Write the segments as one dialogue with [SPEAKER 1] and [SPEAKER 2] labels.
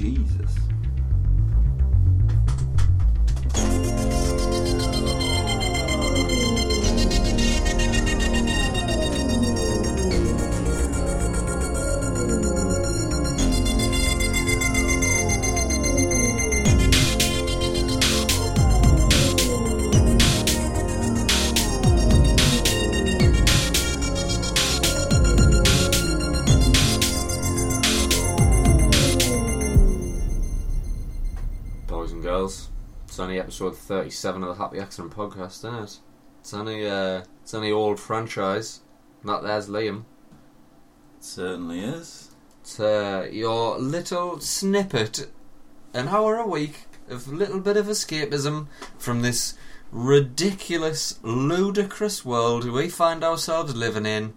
[SPEAKER 1] Jesus.
[SPEAKER 2] Episode 37 of the Happy Accident podcast, isn't it? It's only, uh, it's only old Phranchize. Not there's Liam.
[SPEAKER 1] certainly is.
[SPEAKER 2] It's uh, your little snippet, an hour a week, of a little bit of escapism from this ridiculous, ludicrous world we find ourselves living in.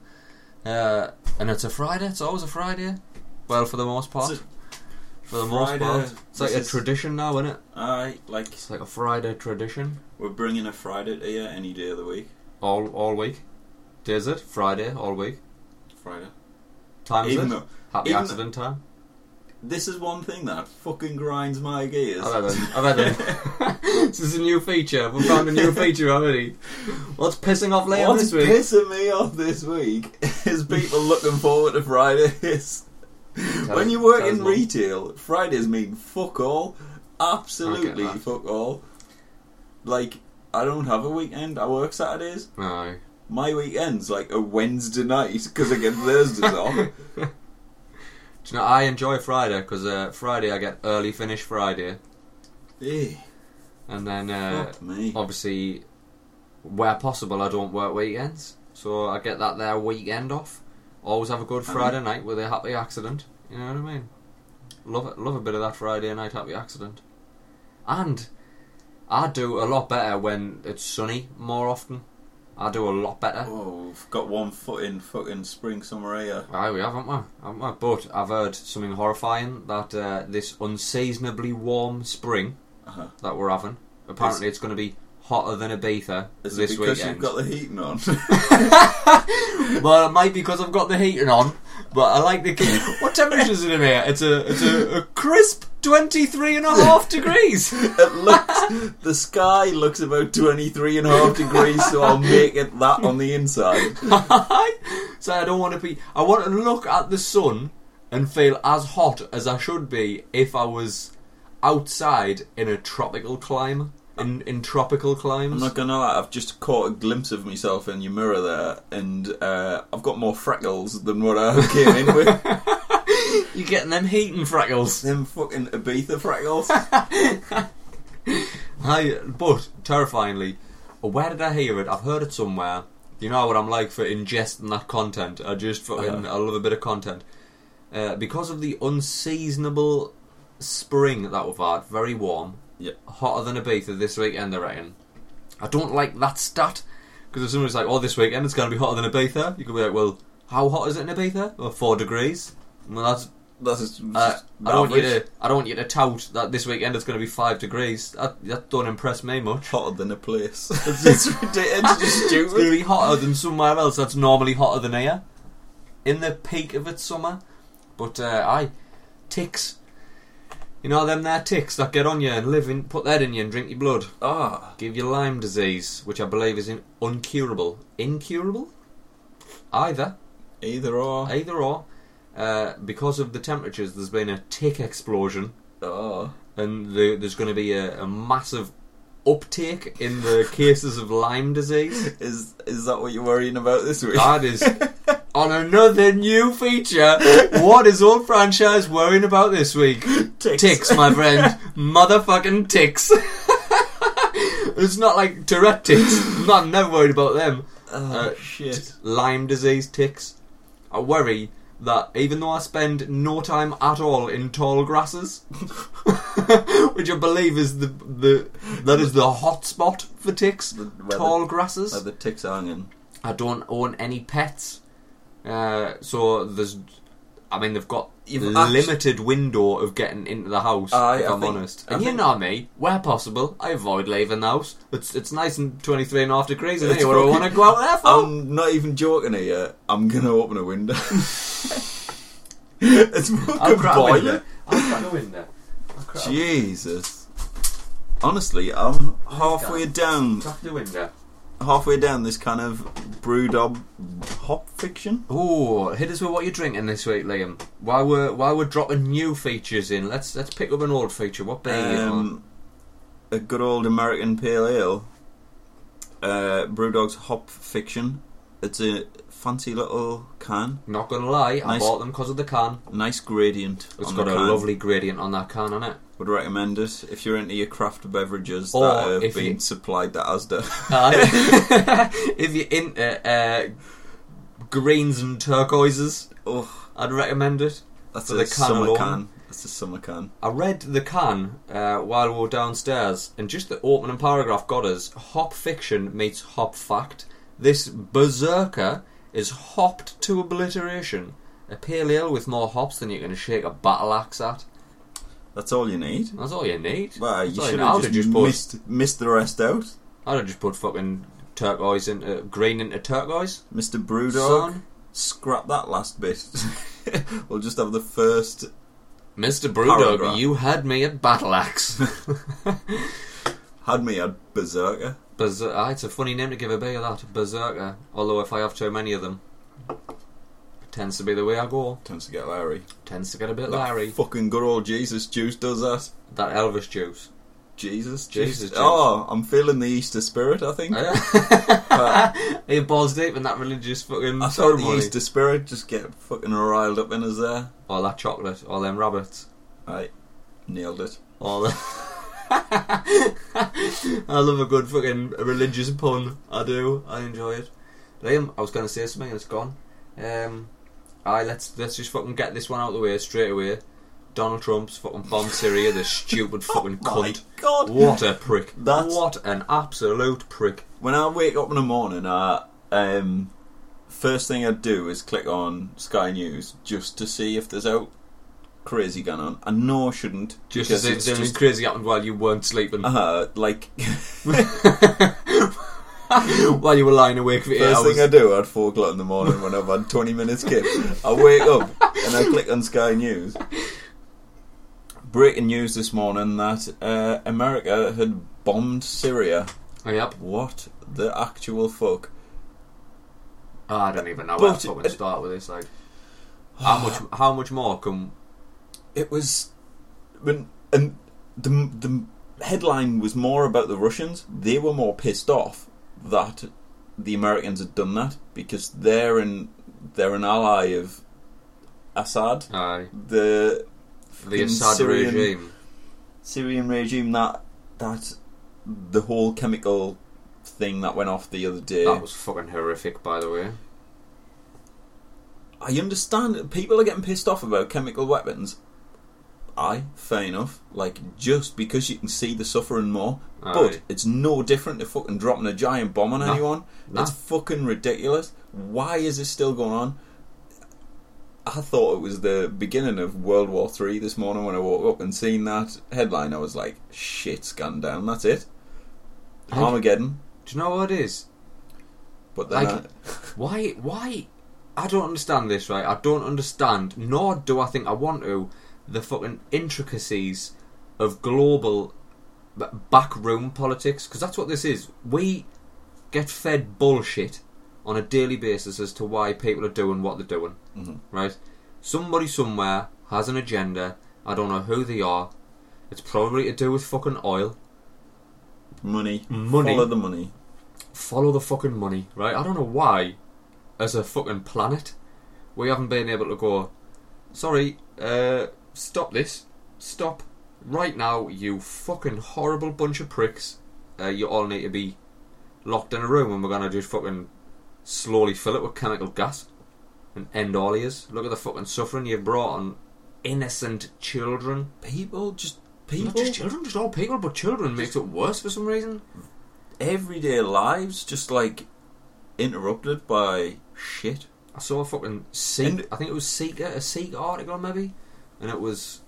[SPEAKER 2] Uh, and it's a Friday, it's always a Friday. Well, for the most part.
[SPEAKER 1] It's a
[SPEAKER 2] for the most
[SPEAKER 1] Friday,
[SPEAKER 2] part. It's like a
[SPEAKER 1] is-
[SPEAKER 2] tradition now, isn't it?
[SPEAKER 1] Aye, like
[SPEAKER 2] It's like a Friday tradition.
[SPEAKER 1] we're bringing a Friday to you any day of the week.
[SPEAKER 2] All all week. Days it? Friday, all week.
[SPEAKER 1] Friday.
[SPEAKER 2] Time is
[SPEAKER 1] Even
[SPEAKER 2] it?
[SPEAKER 1] though
[SPEAKER 2] Happy
[SPEAKER 1] even-
[SPEAKER 2] accident time.
[SPEAKER 1] this is one thing that fucking grinds my gears.
[SPEAKER 2] I've had it. I've had it. this is a new feature. We found a new feature already. What's pissing off Liam
[SPEAKER 1] What's
[SPEAKER 2] this week?
[SPEAKER 1] pissing me off this week is people looking forward to Fridays. When you work in retail, Fridays mean fuck all. Absolutely
[SPEAKER 2] that.
[SPEAKER 1] fuck all. Like, I don't have a weekend, I work Saturdays.
[SPEAKER 2] Aye.
[SPEAKER 1] My weekend's like a Wednesday night because I get Thursdays off.
[SPEAKER 2] Do you know, I enjoy Friday because uh, Friday I get early finish Friday,
[SPEAKER 1] Eh,
[SPEAKER 2] and then uh,
[SPEAKER 1] fuck me.
[SPEAKER 2] obviously, where possible, I don't work weekends, so I get that there weekend off. Always have a good Friday night with a happy accident. You know what I mean? Love it. Love a bit of that Friday night happy accident. And I do a lot better when it's sunny more often. I do a lot better.
[SPEAKER 1] Oh, we've got one foot in fucking spring summer here.
[SPEAKER 2] Aye, we haven't we? Haven't we? But I've heard something horrifying that uh, this unseasonably warm spring
[SPEAKER 1] Uh-huh.
[SPEAKER 2] that we're having, apparently it's going to be hotter than Ibiza
[SPEAKER 1] Is
[SPEAKER 2] this
[SPEAKER 1] it because
[SPEAKER 2] weekend.
[SPEAKER 1] you've got the heating on?
[SPEAKER 2] well, it might be because I've got the heating on, but I like the. what temperature is it in here? It's a it's a, a crisp twenty three and a half degrees.
[SPEAKER 1] it looks, the sky looks about 23 and a half degrees, so I'll make it that on the inside.
[SPEAKER 2] so I don't want to be. I want to look at the sun and feel as hot as I should be if I was outside in a tropical climate. In in tropical climes.
[SPEAKER 1] I'm not gonna lie, I've just caught a glimpse of myself in your mirror there, and uh, I've got more freckles than what I came in with.
[SPEAKER 2] You're getting them heating freckles.
[SPEAKER 1] Them fucking Ibiza freckles.
[SPEAKER 2] I, but terrifyingly, where did I hear it? I've heard it somewhere. You know what I'm like for ingesting that content. I just fucking
[SPEAKER 1] Uh-huh.
[SPEAKER 2] I love a bit of content. Uh, because of the unseasonable spring that we've had, very warm,
[SPEAKER 1] Yeah.
[SPEAKER 2] hotter than Ibiza this weekend. I reckon. I don't like that stat because if somebody's like, "Oh, this weekend it's going to be hotter than Ibiza," you could be like, "Well, how hot is it in Ibiza? Well, four degrees." Well, that's
[SPEAKER 1] That's just,
[SPEAKER 2] uh, I don't want you to. I don't want you to tout that this weekend it's going to be five degrees. That, that don't impress me much.
[SPEAKER 1] hotter than a place. it's, it's ridiculous. It's just
[SPEAKER 2] It's going to be hotter than somewhere else that's normally hotter than here. In the peak of its summer, but uh, aye, ticks. You know them there ticks that get on you and live in, put that in you and drink your blood.
[SPEAKER 1] Ah,
[SPEAKER 2] Give you Lyme disease, which I believe is in, uncurable. Incurable? Either.
[SPEAKER 1] either or.
[SPEAKER 2] Either or. Uh, because of the temperatures, there's been a tick explosion.
[SPEAKER 1] Oh.
[SPEAKER 2] and the, there's going to be a, a massive uptake in the cases of Lyme disease.
[SPEAKER 1] Is is that what you're worrying about this week?
[SPEAKER 2] That is on another new feature. What is all Phranchize worrying about this week?
[SPEAKER 1] Ticks.
[SPEAKER 2] Ticks, my friend. Motherfucking ticks. it's not like Tourette ticks. I'm never worried about them.
[SPEAKER 1] Oh,
[SPEAKER 2] Uh,
[SPEAKER 1] shit.
[SPEAKER 2] Lyme disease ticks. I worry that even though I spend no time at all in tall grasses, which I believe is the the that is the hot spot for ticks,
[SPEAKER 1] The-
[SPEAKER 2] tall
[SPEAKER 1] the-
[SPEAKER 2] grasses.
[SPEAKER 1] Where the ticks are hanging.
[SPEAKER 2] I don't own any pets, uh, so there's. I mean, they've got
[SPEAKER 1] You've
[SPEAKER 2] limited window of getting into the house.
[SPEAKER 1] Aye,
[SPEAKER 2] if
[SPEAKER 1] I
[SPEAKER 2] I'm
[SPEAKER 1] think-
[SPEAKER 2] honest,
[SPEAKER 1] I
[SPEAKER 2] and you
[SPEAKER 1] think-
[SPEAKER 2] know me, where possible, I avoid leaving the house. It's it's nice and 23 and a half degrees in
[SPEAKER 1] It's
[SPEAKER 2] here. What do I
[SPEAKER 1] fucking-
[SPEAKER 2] want to go out there for?
[SPEAKER 1] I'm not even joking here. I'm gonna open a window. it's
[SPEAKER 2] I'll
[SPEAKER 1] fucking
[SPEAKER 2] crack a window.
[SPEAKER 1] boiling.
[SPEAKER 2] I'll crack a window. crap.
[SPEAKER 1] Jesus. Honestly, I'm halfway down,
[SPEAKER 2] Crack the window.
[SPEAKER 1] Halfway down this kind of brewdog hop fiction.
[SPEAKER 2] Ooh, hit us with what you're drinking this week, Liam. While we're while we're dropping new features in, let's let's pick up an old feature. What beer?
[SPEAKER 1] Um, a good old American pale ale. Uh, Brewdog's hop fiction. It's a fancy little can.
[SPEAKER 2] Not gonna lie, I
[SPEAKER 1] nice.
[SPEAKER 2] bought them because of the can.
[SPEAKER 1] Nice gradient.
[SPEAKER 2] It's
[SPEAKER 1] on
[SPEAKER 2] got
[SPEAKER 1] the
[SPEAKER 2] a
[SPEAKER 1] can.
[SPEAKER 2] lovely gradient on that can, on it.
[SPEAKER 1] Would recommend it if you're into your craft beverages
[SPEAKER 2] Or
[SPEAKER 1] that have
[SPEAKER 2] if
[SPEAKER 1] been
[SPEAKER 2] you-
[SPEAKER 1] supplied to Asda.
[SPEAKER 2] Uh, if you're into uh, greens and turquoises,
[SPEAKER 1] oh,
[SPEAKER 2] I'd recommend it.
[SPEAKER 1] that's
[SPEAKER 2] For
[SPEAKER 1] a
[SPEAKER 2] the can
[SPEAKER 1] summer
[SPEAKER 2] alone.
[SPEAKER 1] can. That's a summer can.
[SPEAKER 2] I read the can uh, while we were downstairs, and just the opening paragraph got us hop fiction meets hop fact. This berserker is hopped to obliteration. A pale ale with more hops than you can shake a battle axe at.
[SPEAKER 1] That's all you need.
[SPEAKER 2] That's all you need.
[SPEAKER 1] Well, you should have just,
[SPEAKER 2] just put,
[SPEAKER 1] missed, missed the rest out.
[SPEAKER 2] I'd have just put fucking turquoise into uh, green into turquoise.
[SPEAKER 1] Mr. Brewdog,
[SPEAKER 2] Son.
[SPEAKER 1] scrap that last bit. we'll just have the first.
[SPEAKER 2] Mr. Brewdog,
[SPEAKER 1] Paragraph.
[SPEAKER 2] you had me at battle axe.
[SPEAKER 1] Had me at Berserker.
[SPEAKER 2] Berser- ah, it's a funny name to give a beer, that berserker. Although if I have too many of them, tends to be the way I go.
[SPEAKER 1] Tends to get Larry.
[SPEAKER 2] Tends to get a bit
[SPEAKER 1] That
[SPEAKER 2] Larry.
[SPEAKER 1] fucking good old Jesus juice does that.
[SPEAKER 2] That Elvis juice.
[SPEAKER 1] Jesus,
[SPEAKER 2] Jesus juice.
[SPEAKER 1] Oh, I'm feeling the Easter spirit. I think.
[SPEAKER 2] Are you balls deep in that religious fucking
[SPEAKER 1] I felt the? Easter spirit just get fucking riled up in us there.
[SPEAKER 2] All that chocolate, all them rabbits,
[SPEAKER 1] Right, nailed it.
[SPEAKER 2] all the. I love a good fucking religious pun. I do. I enjoy it. Liam, I was going to say something and it's gone. Um, aye, let's let's just fucking get this one out of the way straight away. Donald Trump's fucking bombed Syria, the stupid fucking
[SPEAKER 1] Oh my
[SPEAKER 2] cunt.
[SPEAKER 1] God!
[SPEAKER 2] What a prick!
[SPEAKER 1] That's-
[SPEAKER 2] What an absolute prick!
[SPEAKER 1] When I wake up in the morning, I um, first thing I do is click on Sky News just to see if there's out crazy going on. I know I shouldn't.
[SPEAKER 2] Just
[SPEAKER 1] because
[SPEAKER 2] as if something
[SPEAKER 1] just
[SPEAKER 2] crazy happened while you weren't sleeping,
[SPEAKER 1] uh, like
[SPEAKER 2] while you were lying awake for eight
[SPEAKER 1] first thing I do at four o'clock in the morning when I've had twenty minutes skip, I wake up and I click on Sky News. Breaking news this morning that uh, America had bombed Syria.
[SPEAKER 2] Oh, yep.
[SPEAKER 1] What the actual fuck?
[SPEAKER 2] Oh, I don't even know where to
[SPEAKER 1] But
[SPEAKER 2] fucking
[SPEAKER 1] it-
[SPEAKER 2] start with this. Like, how much? How much more can?
[SPEAKER 1] It was when and the the headline was more about the Russians. They were more pissed off that the Americans had done that because they're an they're an ally of Assad,
[SPEAKER 2] Aye,
[SPEAKER 1] the
[SPEAKER 2] the Assad
[SPEAKER 1] Syrian,
[SPEAKER 2] regime.
[SPEAKER 1] Syrian regime that that the whole chemical thing that went off the other day.
[SPEAKER 2] That was fucking horrific, by the way.
[SPEAKER 1] I understand people are getting pissed off about chemical weapons. Aye, fair enough. Like just because you can see the suffering more,
[SPEAKER 2] Aye.
[SPEAKER 1] but it's no different to fucking dropping a giant bomb on
[SPEAKER 2] No.
[SPEAKER 1] anyone.
[SPEAKER 2] No.
[SPEAKER 1] It's fucking ridiculous. Why is this still going on? I thought it was the beginning of World War Three this morning when I woke up and seen that headline. I was like, "Shit's gone down. That's it,
[SPEAKER 2] I-
[SPEAKER 1] Armageddon."
[SPEAKER 2] Do you know what it is?
[SPEAKER 1] But then,
[SPEAKER 2] Like- Why? Why? I don't understand this. Right? I don't understand. Nor do I think I want to. The fucking intricacies of global backroom politics, because that's what this is. We get fed bullshit on a daily basis as to why people are doing what they're doing.
[SPEAKER 1] Mhm.
[SPEAKER 2] Right? Somebody somewhere has an agenda. I don't know who they are. It's probably to do with fucking oil.
[SPEAKER 1] money,
[SPEAKER 2] Money.
[SPEAKER 1] follow the money.
[SPEAKER 2] follow the fucking money, right? I don't know why, as a fucking planet, we haven't been able to go. Sorry, uh, stop this, stop right now, you fucking horrible bunch of pricks. Uh, you all need to be locked in a room, and we're gonna just fucking slowly fill it with chemical gas and end all ears. Look at the fucking suffering you've brought on innocent children.
[SPEAKER 1] People just
[SPEAKER 2] Not
[SPEAKER 1] people
[SPEAKER 2] just children, just all people, but children makes it worse for some reason.
[SPEAKER 1] everyday lives just like interrupted by shit.
[SPEAKER 2] I saw a fucking Seek.
[SPEAKER 1] And-
[SPEAKER 2] I think it was Seeker, a Seek article maybe, and it was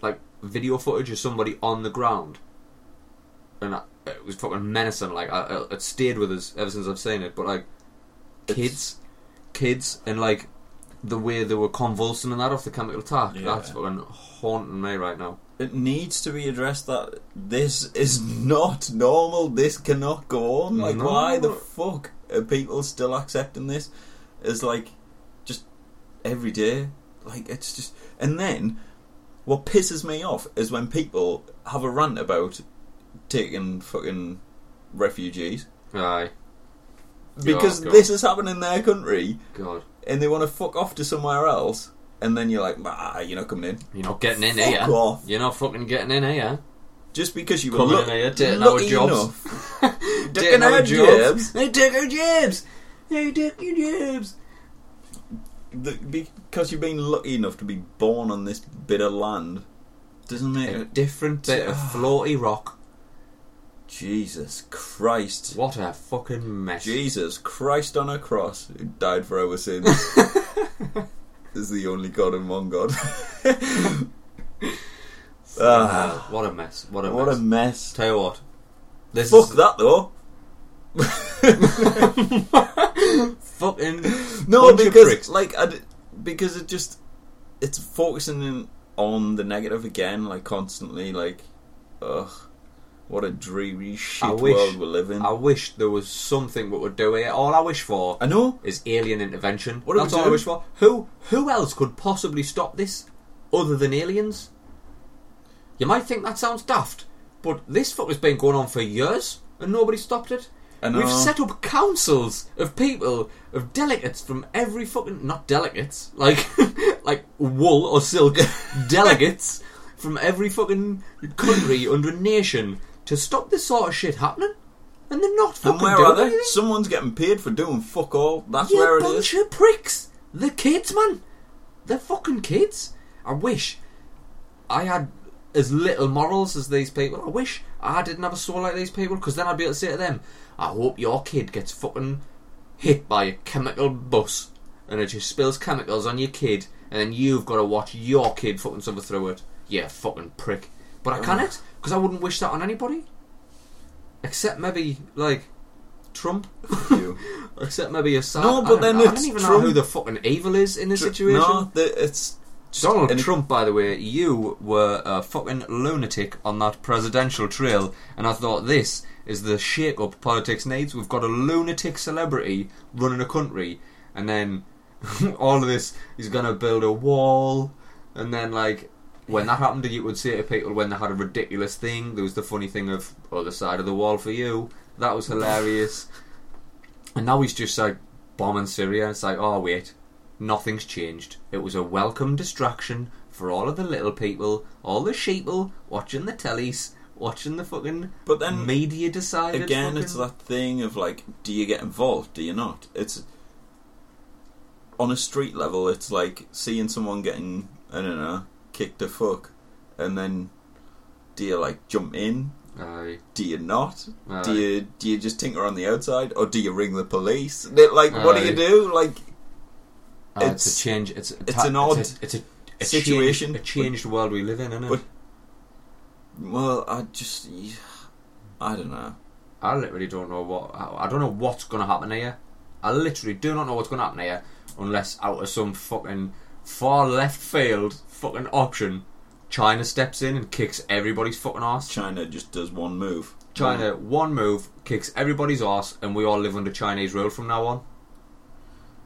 [SPEAKER 2] like video footage of somebody on the ground, and I, it was fucking menacing. Like I, it stayed with us ever since I've seen it. But like kids, kids, and like the way they were convulsing and that off the chemical attack.
[SPEAKER 1] Yeah.
[SPEAKER 2] That's fucking haunting me right now.
[SPEAKER 1] It needs to be addressed that this is not normal. This cannot go on. Like,
[SPEAKER 2] No.
[SPEAKER 1] why the fuck are people still accepting this as like just every day? Like, it's just. And then what pisses me off is when people have a rant about taking fucking refugees
[SPEAKER 2] Aye,
[SPEAKER 1] because
[SPEAKER 2] God.
[SPEAKER 1] this is happening in their country
[SPEAKER 2] God,
[SPEAKER 1] and they want to fuck off to somewhere else. And then you're like, ah, you're not coming in.
[SPEAKER 2] you're not getting in
[SPEAKER 1] Fuck
[SPEAKER 2] here.
[SPEAKER 1] off.
[SPEAKER 2] You're not fucking getting in here.
[SPEAKER 1] Just because you were
[SPEAKER 2] Coming
[SPEAKER 1] luck-
[SPEAKER 2] in here, taking our jobs. Taking our jobs. They took our jobs. They took your jobs.
[SPEAKER 1] The, because you've been lucky enough to be born on this bit of land doesn't make
[SPEAKER 2] A different bit of floaty rock.
[SPEAKER 1] Jesus Christ.
[SPEAKER 2] What a fucking mess.
[SPEAKER 1] Jesus Christ on a cross who died for our sins is the only God and one God. Ah.
[SPEAKER 2] what a mess. What a
[SPEAKER 1] what
[SPEAKER 2] mess.
[SPEAKER 1] a mess.
[SPEAKER 2] Tell you what. This
[SPEAKER 1] Fuck
[SPEAKER 2] is
[SPEAKER 1] that though.
[SPEAKER 2] fucking
[SPEAKER 1] No,
[SPEAKER 2] bunch
[SPEAKER 1] because
[SPEAKER 2] pricks.
[SPEAKER 1] like I d because it just it's focusing in on the negative again, like constantly. Like, ugh, what a dreary shit
[SPEAKER 2] I wish-
[SPEAKER 1] world we live in.
[SPEAKER 2] I wish there was something that would do it. All I wish for
[SPEAKER 1] I know.
[SPEAKER 2] is alien intervention.
[SPEAKER 1] What do
[SPEAKER 2] That's all I wish for. Who who else could possibly stop this other than aliens? You might think that sounds daft, but this fuck has been going on for years and nobody stopped it. We've set up councils of people, of delegates from every fucking not delegates, like like wool or silk delegates from every fucking country under a nation to stop this sort of shit happening, and they're not
[SPEAKER 1] And
[SPEAKER 2] fucking
[SPEAKER 1] where
[SPEAKER 2] doing
[SPEAKER 1] are they?
[SPEAKER 2] anything.
[SPEAKER 1] Someone's getting paid for doing fuck all. That's
[SPEAKER 2] You
[SPEAKER 1] where it
[SPEAKER 2] bunch
[SPEAKER 1] is.
[SPEAKER 2] of pricks. The kids, man. They're fucking kids. I wish I had as little morals as these people. I wish I didn't have a soul like these people, because then I'd be able to say to them, I hope your kid gets fucking hit by a chemical bus and it just spills chemicals on your kid, and then you've got to watch your kid fucking suffer through it. Yeah, fucking prick. But I oh. can't, because I wouldn't wish that on anybody. Except maybe, like, Trump.
[SPEAKER 1] You.
[SPEAKER 2] Except maybe Assad.
[SPEAKER 1] No, but then
[SPEAKER 2] know, I
[SPEAKER 1] it's
[SPEAKER 2] don't even know
[SPEAKER 1] Trump.
[SPEAKER 2] who the fucking evil is in this
[SPEAKER 1] Tr-
[SPEAKER 2] situation.
[SPEAKER 1] No, the, it's just
[SPEAKER 2] Donald Trump, by the way, you were a fucking lunatic on that presidential trail, and I thought this is the shake-up politics needs. We've got a lunatic celebrity running a country, and then all of this, is going to build a wall, and then like when that happened, you would say to people when they had a ridiculous thing, there was the funny thing of other side of the wall for you. That was hilarious. And now he's just like bombing Syria. It's like, oh wait, nothing's changed. It was a welcome distraction for all of the little people, all the sheeple watching the tellies, watching the fucking
[SPEAKER 1] But then
[SPEAKER 2] media decided.
[SPEAKER 1] again,
[SPEAKER 2] fucking-
[SPEAKER 1] it's that thing of like, do you get involved? Do you not? It's on a street level. It's like seeing someone getting I don't know kicked to fuck, and then do you like jump in?
[SPEAKER 2] Aye,
[SPEAKER 1] Do you not?
[SPEAKER 2] aye.
[SPEAKER 1] Do you do you just tinker on the outside, or do you ring the police? They- Like, what do you do? Like,
[SPEAKER 2] Aye, it's,
[SPEAKER 1] it's-
[SPEAKER 2] a change. It's a
[SPEAKER 1] it's an odd
[SPEAKER 2] It's a, it's a, a
[SPEAKER 1] situation,
[SPEAKER 2] Changed, a changed world we live in, isn't it?
[SPEAKER 1] but- well, I just, I don't know.
[SPEAKER 2] I literally don't know what. I don't know what's going to happen here. I literally do not know what's going to happen here unless out of some fucking far left field fucking option, China steps in and kicks everybody's fucking ass.
[SPEAKER 1] China just does one move.
[SPEAKER 2] China, one move, kicks everybody's ass, and we all live under Chinese rule from now on.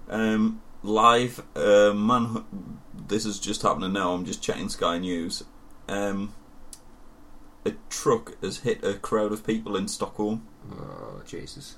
[SPEAKER 1] Um, live, uh, man. This is just happening now. I'm just checking Sky News. Um, a truck has hit a crowd of people in Stockholm.
[SPEAKER 2] Oh, Jesus.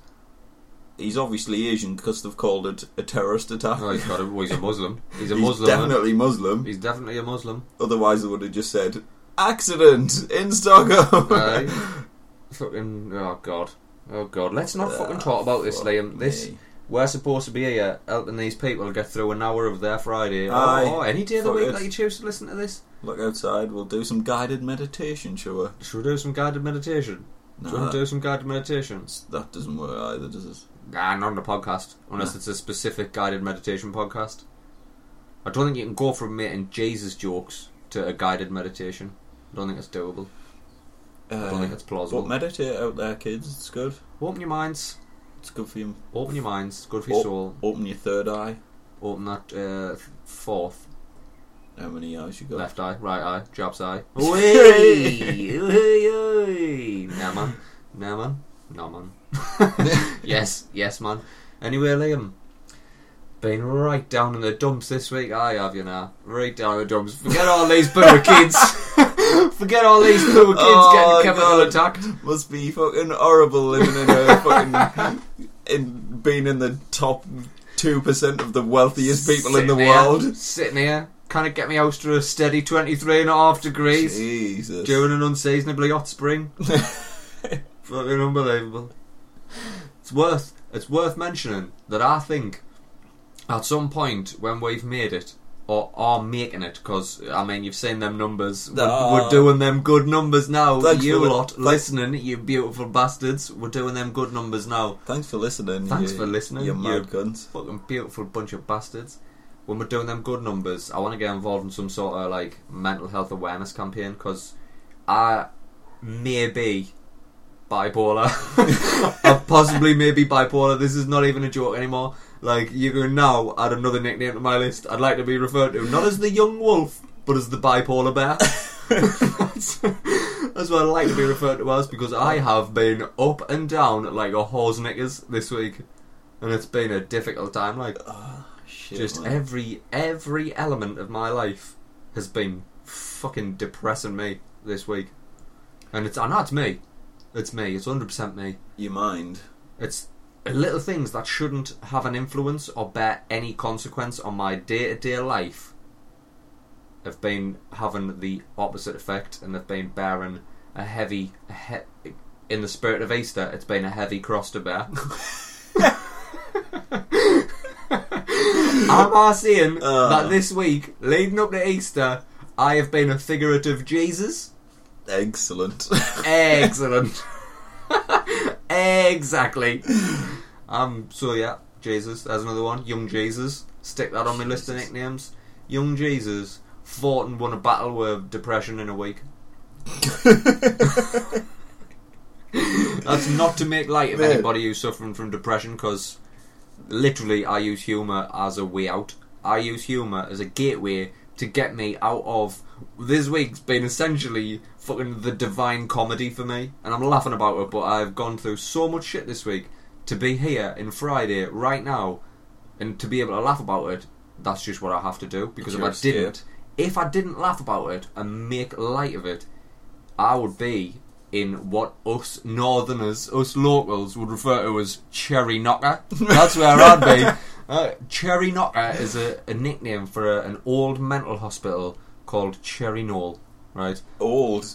[SPEAKER 1] He's obviously Asian because they've called it a terrorist attack.
[SPEAKER 2] Oh, he's, got a, well, he's a Muslim. He's a
[SPEAKER 1] He's
[SPEAKER 2] Muslim.
[SPEAKER 1] definitely Muslim.
[SPEAKER 2] He's definitely a Muslim.
[SPEAKER 1] Otherwise, they would have just said accident in Stockholm.
[SPEAKER 2] Aye. fucking. Oh, God. Oh, God. Let's not fucking ah, talk about this, Liam. This. We're supposed to be here helping these people get through an hour of their Friday. Or,
[SPEAKER 1] Aye.
[SPEAKER 2] or any day of the week
[SPEAKER 1] it.
[SPEAKER 2] that you choose to listen to this.
[SPEAKER 1] Look outside. We'll do some guided meditation. shall we?
[SPEAKER 2] Should we do some guided meditation? Do you
[SPEAKER 1] No,
[SPEAKER 2] want to do some guided meditations?
[SPEAKER 1] that doesn't work either, does it?
[SPEAKER 2] Nah, not on the podcast. Unless it's a specific guided meditation podcast. I don't think you can go from making Jesus jokes to a guided meditation. I don't think it's doable. I don't think
[SPEAKER 1] Uh,
[SPEAKER 2] it's plausible.
[SPEAKER 1] but meditate out there, kids. It's good.
[SPEAKER 2] Open your minds.
[SPEAKER 1] It's good for you.
[SPEAKER 2] Open your minds. Good for your
[SPEAKER 1] Oh.
[SPEAKER 2] soul.
[SPEAKER 1] Open your third eye.
[SPEAKER 2] Open that uh, fourth.
[SPEAKER 1] How many eyes you got?
[SPEAKER 2] Left eye, right eye, job's eye. Oi, oi! Nah, man. Nah, man. No, man. yes, yes, man. Anyway, Liam. Been right down in the dumps this week, I have you now. Right down in the dumps. Forget all these poor kids. Forget all these poor kids
[SPEAKER 1] Oh,
[SPEAKER 2] getting chemical attacked.
[SPEAKER 1] Must be fucking horrible living in a fucking in being in the top two percent of the wealthiest people in the
[SPEAKER 2] here-
[SPEAKER 1] world.
[SPEAKER 2] Sitting here, kind of get me out to a steady 23 and a half degrees
[SPEAKER 1] Jesus.
[SPEAKER 2] during an unseasonably hot spring. Fucking unbelievable. It's worth it's worth mentioning that I think at some point when we've made it or are making it, because I mean you've seen them numbers. We're,
[SPEAKER 1] Ah.
[SPEAKER 2] we're doing them good numbers now.
[SPEAKER 1] Thanks
[SPEAKER 2] you lot listening, you beautiful bastards. We're doing them good numbers now.
[SPEAKER 1] Thanks for listening.
[SPEAKER 2] Thanks
[SPEAKER 1] you,
[SPEAKER 2] for listening,
[SPEAKER 1] You
[SPEAKER 2] you-
[SPEAKER 1] cunts.
[SPEAKER 2] Fucking beautiful bunch of bastards. When we're doing them good numbers, I want to get involved in some sort of like mental health awareness campaign because I may be bipolar. I possibly may be bipolar. This is not even a joke anymore. Like you can now add another nickname to my list. I'd like to be referred to not as the young wolf, but as the bipolar bear. that's, what I'd like to be referred to as because I have been up and down like a horse knickers this week, and it's been a difficult time. Like
[SPEAKER 1] Shit,
[SPEAKER 2] just
[SPEAKER 1] man.
[SPEAKER 2] every every element of my life has been fucking depressing me this week, and it's I know it's me, it's me, it's hundred percent me.
[SPEAKER 1] your mind.
[SPEAKER 2] It's little things that shouldn't have an influence or bear any consequence on my day to day life have been having the opposite effect, and they've been bearing a heavy, a he- in the spirit of Easter, it's been a heavy cross to bear. Am I saying
[SPEAKER 1] Uh.
[SPEAKER 2] that this week, leading up to Easter, I have been a figurative Jesus?
[SPEAKER 1] Excellent.
[SPEAKER 2] Excellent. exactly. Um. So yeah, Jesus. There's another one. Young Jesus. Stick that on my list of nicknames. Young Jesus fought and won a battle with depression in a week. That's not to make light of
[SPEAKER 1] Man.
[SPEAKER 2] anybody who's suffering from depression, because literally, I use humour as a way out. I use humour as a gateway to get me out of. This week's been essentially fucking the divine comedy for me, and I'm laughing about it. But I've gone through so much shit this week to be here in Friday right now, and to be able to laugh about it. That's just what I have to do because if I didn't, if I didn't laugh about it and make light of it, I would be in what us northerners, us locals, would refer to as cherry knocker. That's where I'd be. Uh, cherry knocker is a, a nickname for a, an old mental hospital called Cherry Knoll, right?
[SPEAKER 1] Old.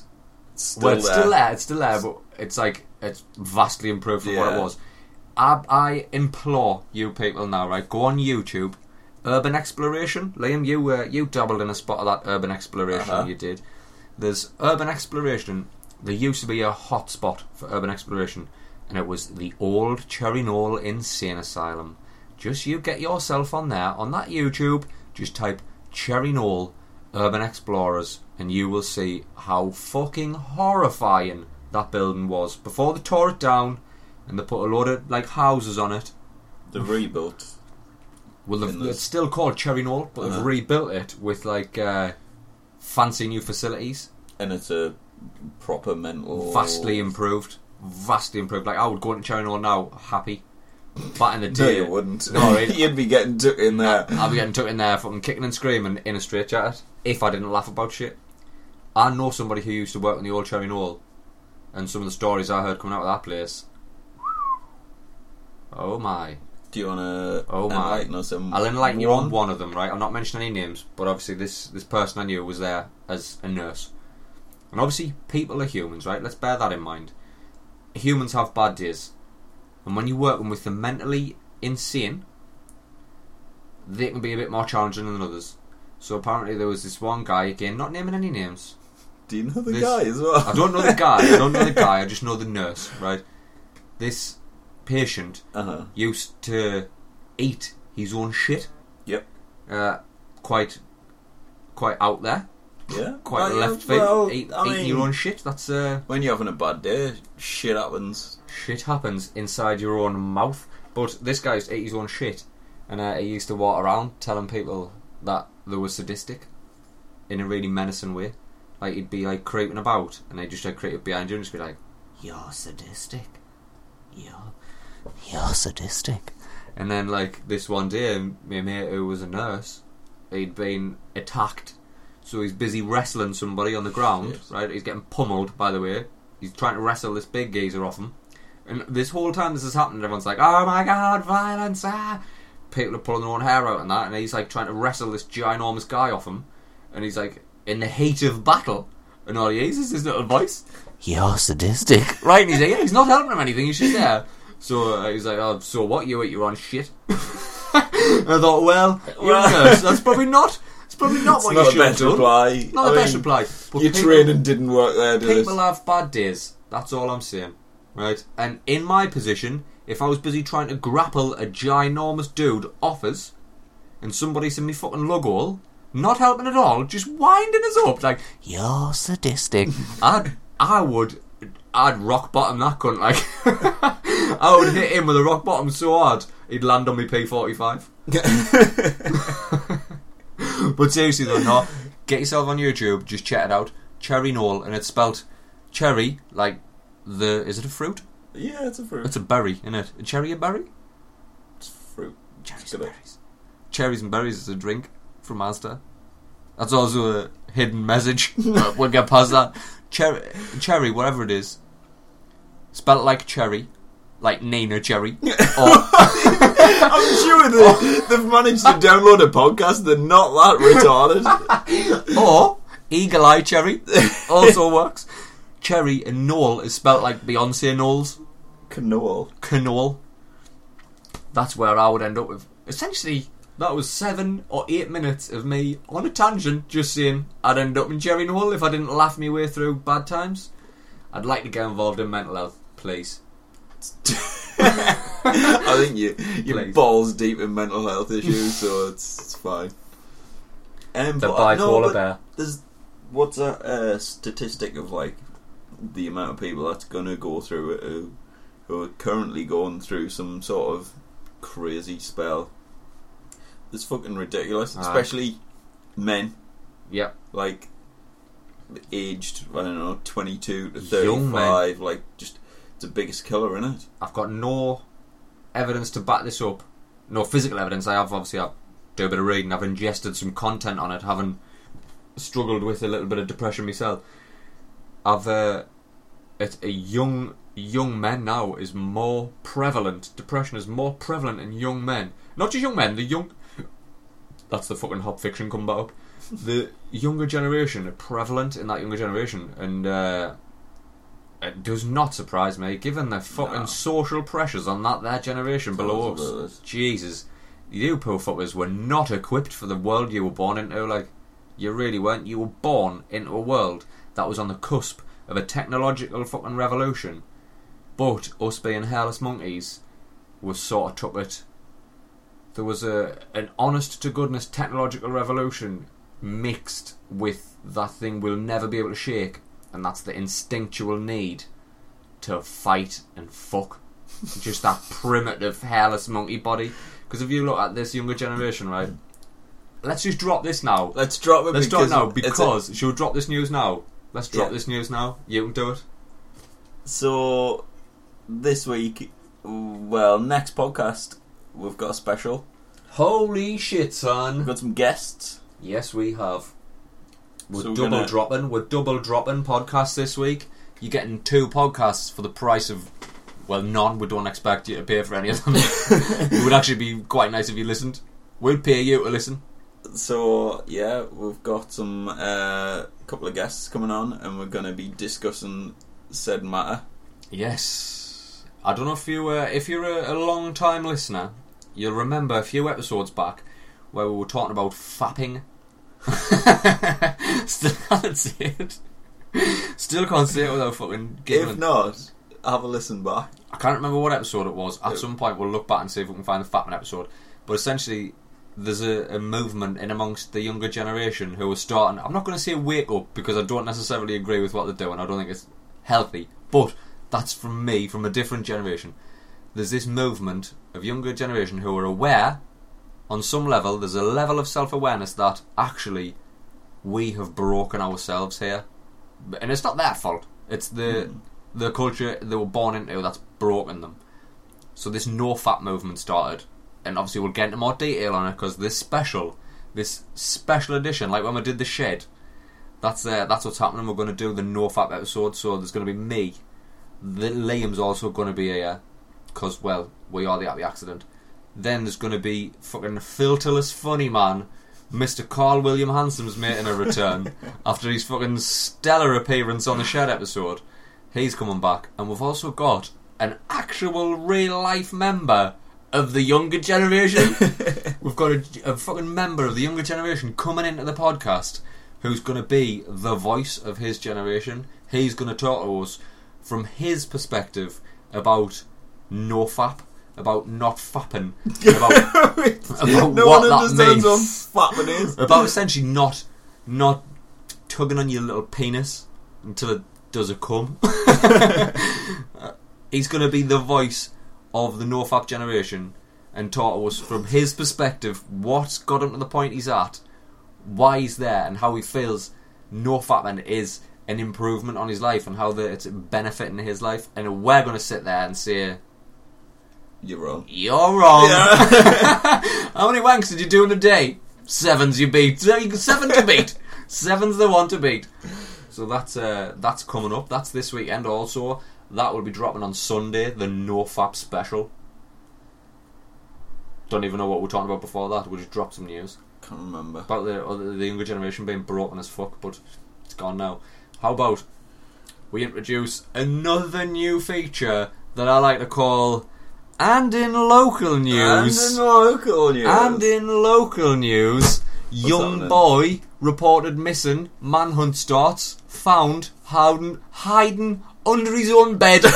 [SPEAKER 1] Still
[SPEAKER 2] well, it's
[SPEAKER 1] there.
[SPEAKER 2] still there. It's still there, but it's like it's vastly improved from what it was. I, I implore you people now, right? Go on YouTube, urban exploration. Liam, you uh, you dabbled in a spot of that urban exploration.
[SPEAKER 1] Uh-huh.
[SPEAKER 2] You did. There's urban exploration. There used to be a hot spot for urban exploration, and it was the old Cherry Knoll Insane Asylum. Just you get yourself on there on that YouTube. Just type Cherry Knoll Urban Explorers, and you will see how fucking horrifying that building was before they tore it down and they put a load of like houses on it.
[SPEAKER 1] The rebuilt.
[SPEAKER 2] Well, they've,
[SPEAKER 1] In the-
[SPEAKER 2] it's still called Cherry Knoll, but
[SPEAKER 1] Uh-huh.
[SPEAKER 2] they've rebuilt it with like uh, fancy new facilities,
[SPEAKER 1] And it's a proper mental.
[SPEAKER 2] vastly improved, vastly improved. Like I would go into Cherry Knoll now, happy. Back in the
[SPEAKER 1] No,
[SPEAKER 2] day,
[SPEAKER 1] you wouldn't.
[SPEAKER 2] No.
[SPEAKER 1] You'd be getting took in there.
[SPEAKER 2] I'd be getting took in there, fucking kicking and screaming in a straight jacket if I didn't laugh about shit. I know somebody who used to work in the old Cherry Knoll, and some of the stories I heard coming out of that place. Oh my!
[SPEAKER 1] Do you want to
[SPEAKER 2] Oh my.
[SPEAKER 1] enlighten us on
[SPEAKER 2] I'll enlighten you on
[SPEAKER 1] one?
[SPEAKER 2] one of them, right? I'm not mentioning any names, but obviously this this person I knew was there as a nurse, and obviously people are humans, right? Let's bear that in mind. Humans have bad days, and when you're working with the mentally insane, they can be a bit more challenging than others. So apparently there was this one guy again, not naming any names.
[SPEAKER 1] Do you know the
[SPEAKER 2] This-
[SPEAKER 1] guy as well?
[SPEAKER 2] I don't know the guy. I don't know the guy. I just know the nurse, right? This patient
[SPEAKER 1] Uh-huh.
[SPEAKER 2] used to eat his own shit.
[SPEAKER 1] Yep.
[SPEAKER 2] Uh, quite, quite out there.
[SPEAKER 1] Yeah.
[SPEAKER 2] Quite
[SPEAKER 1] yeah,
[SPEAKER 2] left field.
[SPEAKER 1] well,
[SPEAKER 2] Eat,
[SPEAKER 1] I
[SPEAKER 2] eating your
[SPEAKER 1] mean,
[SPEAKER 2] own shit. That's uh,
[SPEAKER 1] When you're having a bad day, shit happens.
[SPEAKER 2] shit happens inside your own mouth. But this guy used to eat his own shit, and uh, he used to walk around telling people that they were sadistic in a really menacing way. Like he'd be like creeping about, and they just like creep up behind you and just be like, "You're sadistic. You're you're sadistic." And then like this one day, my mate who was a nurse, he'd been attacked. So he's busy wrestling somebody on the ground,
[SPEAKER 1] Yes.
[SPEAKER 2] right? He's getting pummeled, by the way. He's trying to wrestle this big geezer off him. And this whole time this is happening, everyone's like, oh my god, violence, ah! People are pulling their own hair out and that, and he's like trying to wrestle this ginormous guy off him. And he's like, in the heat of battle. And all he hears is his little voice. You're sadistic. right, and he's like, yeah, he's not helping him anything, he's just there. So uh, he's like, oh, so what? You ate your own shit. and I thought, well, you're. That's probably not. It's probably not
[SPEAKER 1] It's
[SPEAKER 2] what
[SPEAKER 1] not
[SPEAKER 2] you should have
[SPEAKER 1] best
[SPEAKER 2] done.
[SPEAKER 1] reply.
[SPEAKER 2] Not
[SPEAKER 1] I
[SPEAKER 2] the best reply. But
[SPEAKER 1] Your
[SPEAKER 2] people-
[SPEAKER 1] training didn't work there, did it?
[SPEAKER 2] People have bad days. That's all I'm saying. Right? And in my position, if I was busy trying to grapple a ginormous dude off us, and somebody in me fucking lug all, not helping at all, just winding us up like, you're sadistic. I'd, I would, I'd rock bottom that cunt, like. I would hit him with a rock bottom so hard, he'd land on me P45. But seriously though, no. Get yourself on YouTube, just check it out. Cherry Knoll, and it's spelt cherry like the. Is it a fruit?
[SPEAKER 1] yeah, it's a fruit.
[SPEAKER 2] It's a berry, isn't it? A cherry a berry?
[SPEAKER 1] It's fruit.
[SPEAKER 2] Cherries and berries. Cherries and berries is a drink from Asda. That's also a hidden message. we'll get past that. Cherry, cherry, whatever it is, spelt like cherry, like Neneh Cherry, or
[SPEAKER 1] I'm sure they, they've managed to download a podcast. They're not that retarded.
[SPEAKER 2] or Eagle Eye Cherry also works. Cherry and Noel is spelt like Beyonce Knowles.
[SPEAKER 1] Canoal.
[SPEAKER 2] Knoll. That's where I would end up with. Essentially, that was seven or eight minutes of me on a tangent, just saying I'd end up in Cherry Knoll if I didn't laugh my way through bad times. I'd like to get involved in mental health, please.
[SPEAKER 1] I think you you're
[SPEAKER 2] Please.
[SPEAKER 1] balls deep in mental health issues, so it's it's fine. Um,
[SPEAKER 2] The
[SPEAKER 1] but, uh, no,
[SPEAKER 2] bipolar
[SPEAKER 1] but
[SPEAKER 2] bear.
[SPEAKER 1] There's what's a uh, statistic of like the amount of people that's going to go through it who, who are currently going through some sort of crazy spell. It's fucking ridiculous,
[SPEAKER 2] Aye.
[SPEAKER 1] especially men
[SPEAKER 2] Yep.
[SPEAKER 1] like aged I don't know twenty two to thirty five. Like just it's the biggest killer in it.
[SPEAKER 2] I've got no evidence to back this up. No physical evidence. I have obviously I do a bit of reading. I've ingested some content on it, having struggled with a little bit of depression myself. I've uh, it's a young young men now is more prevalent. Depression is more prevalent in young men. Not just young men. The young. That's the fucking hop fiction come back up. The younger generation are prevalent in that younger generation, and uh, it does not surprise me, given the fucking
[SPEAKER 1] No.
[SPEAKER 2] social pressures on that their generation below us. Jesus, you poor fuckers were not equipped for the world you were born into. Like, you really weren't. You were born into a world that was on the cusp of a technological fucking revolution. But us being hairless monkeys was sort of took it. There was a an honest to goodness technological revolution mixed with that thing we'll never be able to shake, and that's the instinctual need to fight and fuck. Just that primitive hairless monkey body. Because if you look at this younger generation, right? Let's just drop this now.
[SPEAKER 1] Let's drop it.
[SPEAKER 2] Let's drop it now
[SPEAKER 1] it's a-
[SPEAKER 2] because she'll drop this news now. Let's drop
[SPEAKER 1] Yeah.
[SPEAKER 2] this news now. You can do it.
[SPEAKER 1] So this week, well, next podcast we've got a special.
[SPEAKER 2] Holy shit,
[SPEAKER 1] We've
[SPEAKER 2] son!
[SPEAKER 1] got some guests.
[SPEAKER 2] Yes, we have. We're
[SPEAKER 1] So
[SPEAKER 2] double
[SPEAKER 1] gonna-
[SPEAKER 2] dropping. We're double dropping podcasts this week. You're getting two podcasts for the price of, well, none. We don't expect you to pay for any of them. it would actually be quite nice if you listened. We'll pay you to listen.
[SPEAKER 1] So yeah, we've got some uh, couple of guests coming on, and we're going to be discussing said matter.
[SPEAKER 2] Yes. I don't know if you uh, if you're a, a long time listener, you'll remember a few episodes back where we were talking about fapping. Still can't see it. Still can't see it without fucking
[SPEAKER 1] If
[SPEAKER 2] giggling.
[SPEAKER 1] not, have a listen back.
[SPEAKER 2] I can't remember what episode it was. At
[SPEAKER 1] Yeah.
[SPEAKER 2] some point, we'll look back and see if we can find the fapping episode. But essentially, there's a, a movement in amongst the younger generation who are starting. I'm not going to say wake up because I don't necessarily agree with what they're doing. I don't think it's healthy. But that's from me, from a different generation. There's this movement of younger generation who are aware on some level, there's a level of self awareness that actually we have broken ourselves here, and it's not their fault. It's the the culture they were born into that's broken them. So this no fap movement started, and obviously we'll get into more detail on it because this special, this special edition, like when we did the shed, that's uh, that's what's happening. We're going to do the no fap episode, so there's going to be me. The Liam's also going to be here because well, we are the happy accident. Then there's going to be fucking filterless funny man. Mr. Carl William Hansom's making a return after his fucking stellar appearance on the Shed episode. He's coming back, and we've also got an actual real life member of the younger generation. we've got a, a fucking member of the younger generation coming into the podcast who's going to be the voice of his generation. He's going to talk to us from his perspective about no fap, about not fapping, about, about
[SPEAKER 1] no
[SPEAKER 2] what
[SPEAKER 1] one
[SPEAKER 2] that
[SPEAKER 1] understands
[SPEAKER 2] means.
[SPEAKER 1] what fapping is.
[SPEAKER 2] about essentially not not tugging on your little penis until it does a cum. He's going to be the voice of the NoFap generation and talk to us from his perspective what's got him to the point he's at, why he's there, and how he feels NoFapman is an improvement on his life and how the, it's benefiting his life. And we're going to sit there and say,
[SPEAKER 1] You're wrong.
[SPEAKER 2] You're wrong.
[SPEAKER 1] Yeah.
[SPEAKER 2] How many wanks did you do in a day? Seven's you beat. Seven to beat. Seven's the one to beat. So that's uh, that's coming up. That's this weekend. Also, that will be dropping on Sunday. The No Fap special. Don't even know what we we're talking about before that. We just dropped some news
[SPEAKER 1] Can't remember.
[SPEAKER 2] about the other- the younger generation being broken as fuck, but it's gone now. How about we introduce another new feature that I like to call "And in local news."
[SPEAKER 1] And in local news.
[SPEAKER 2] And in local news, young boy reported missing. Manhunt starts. Found hiding, hiding under his own bed.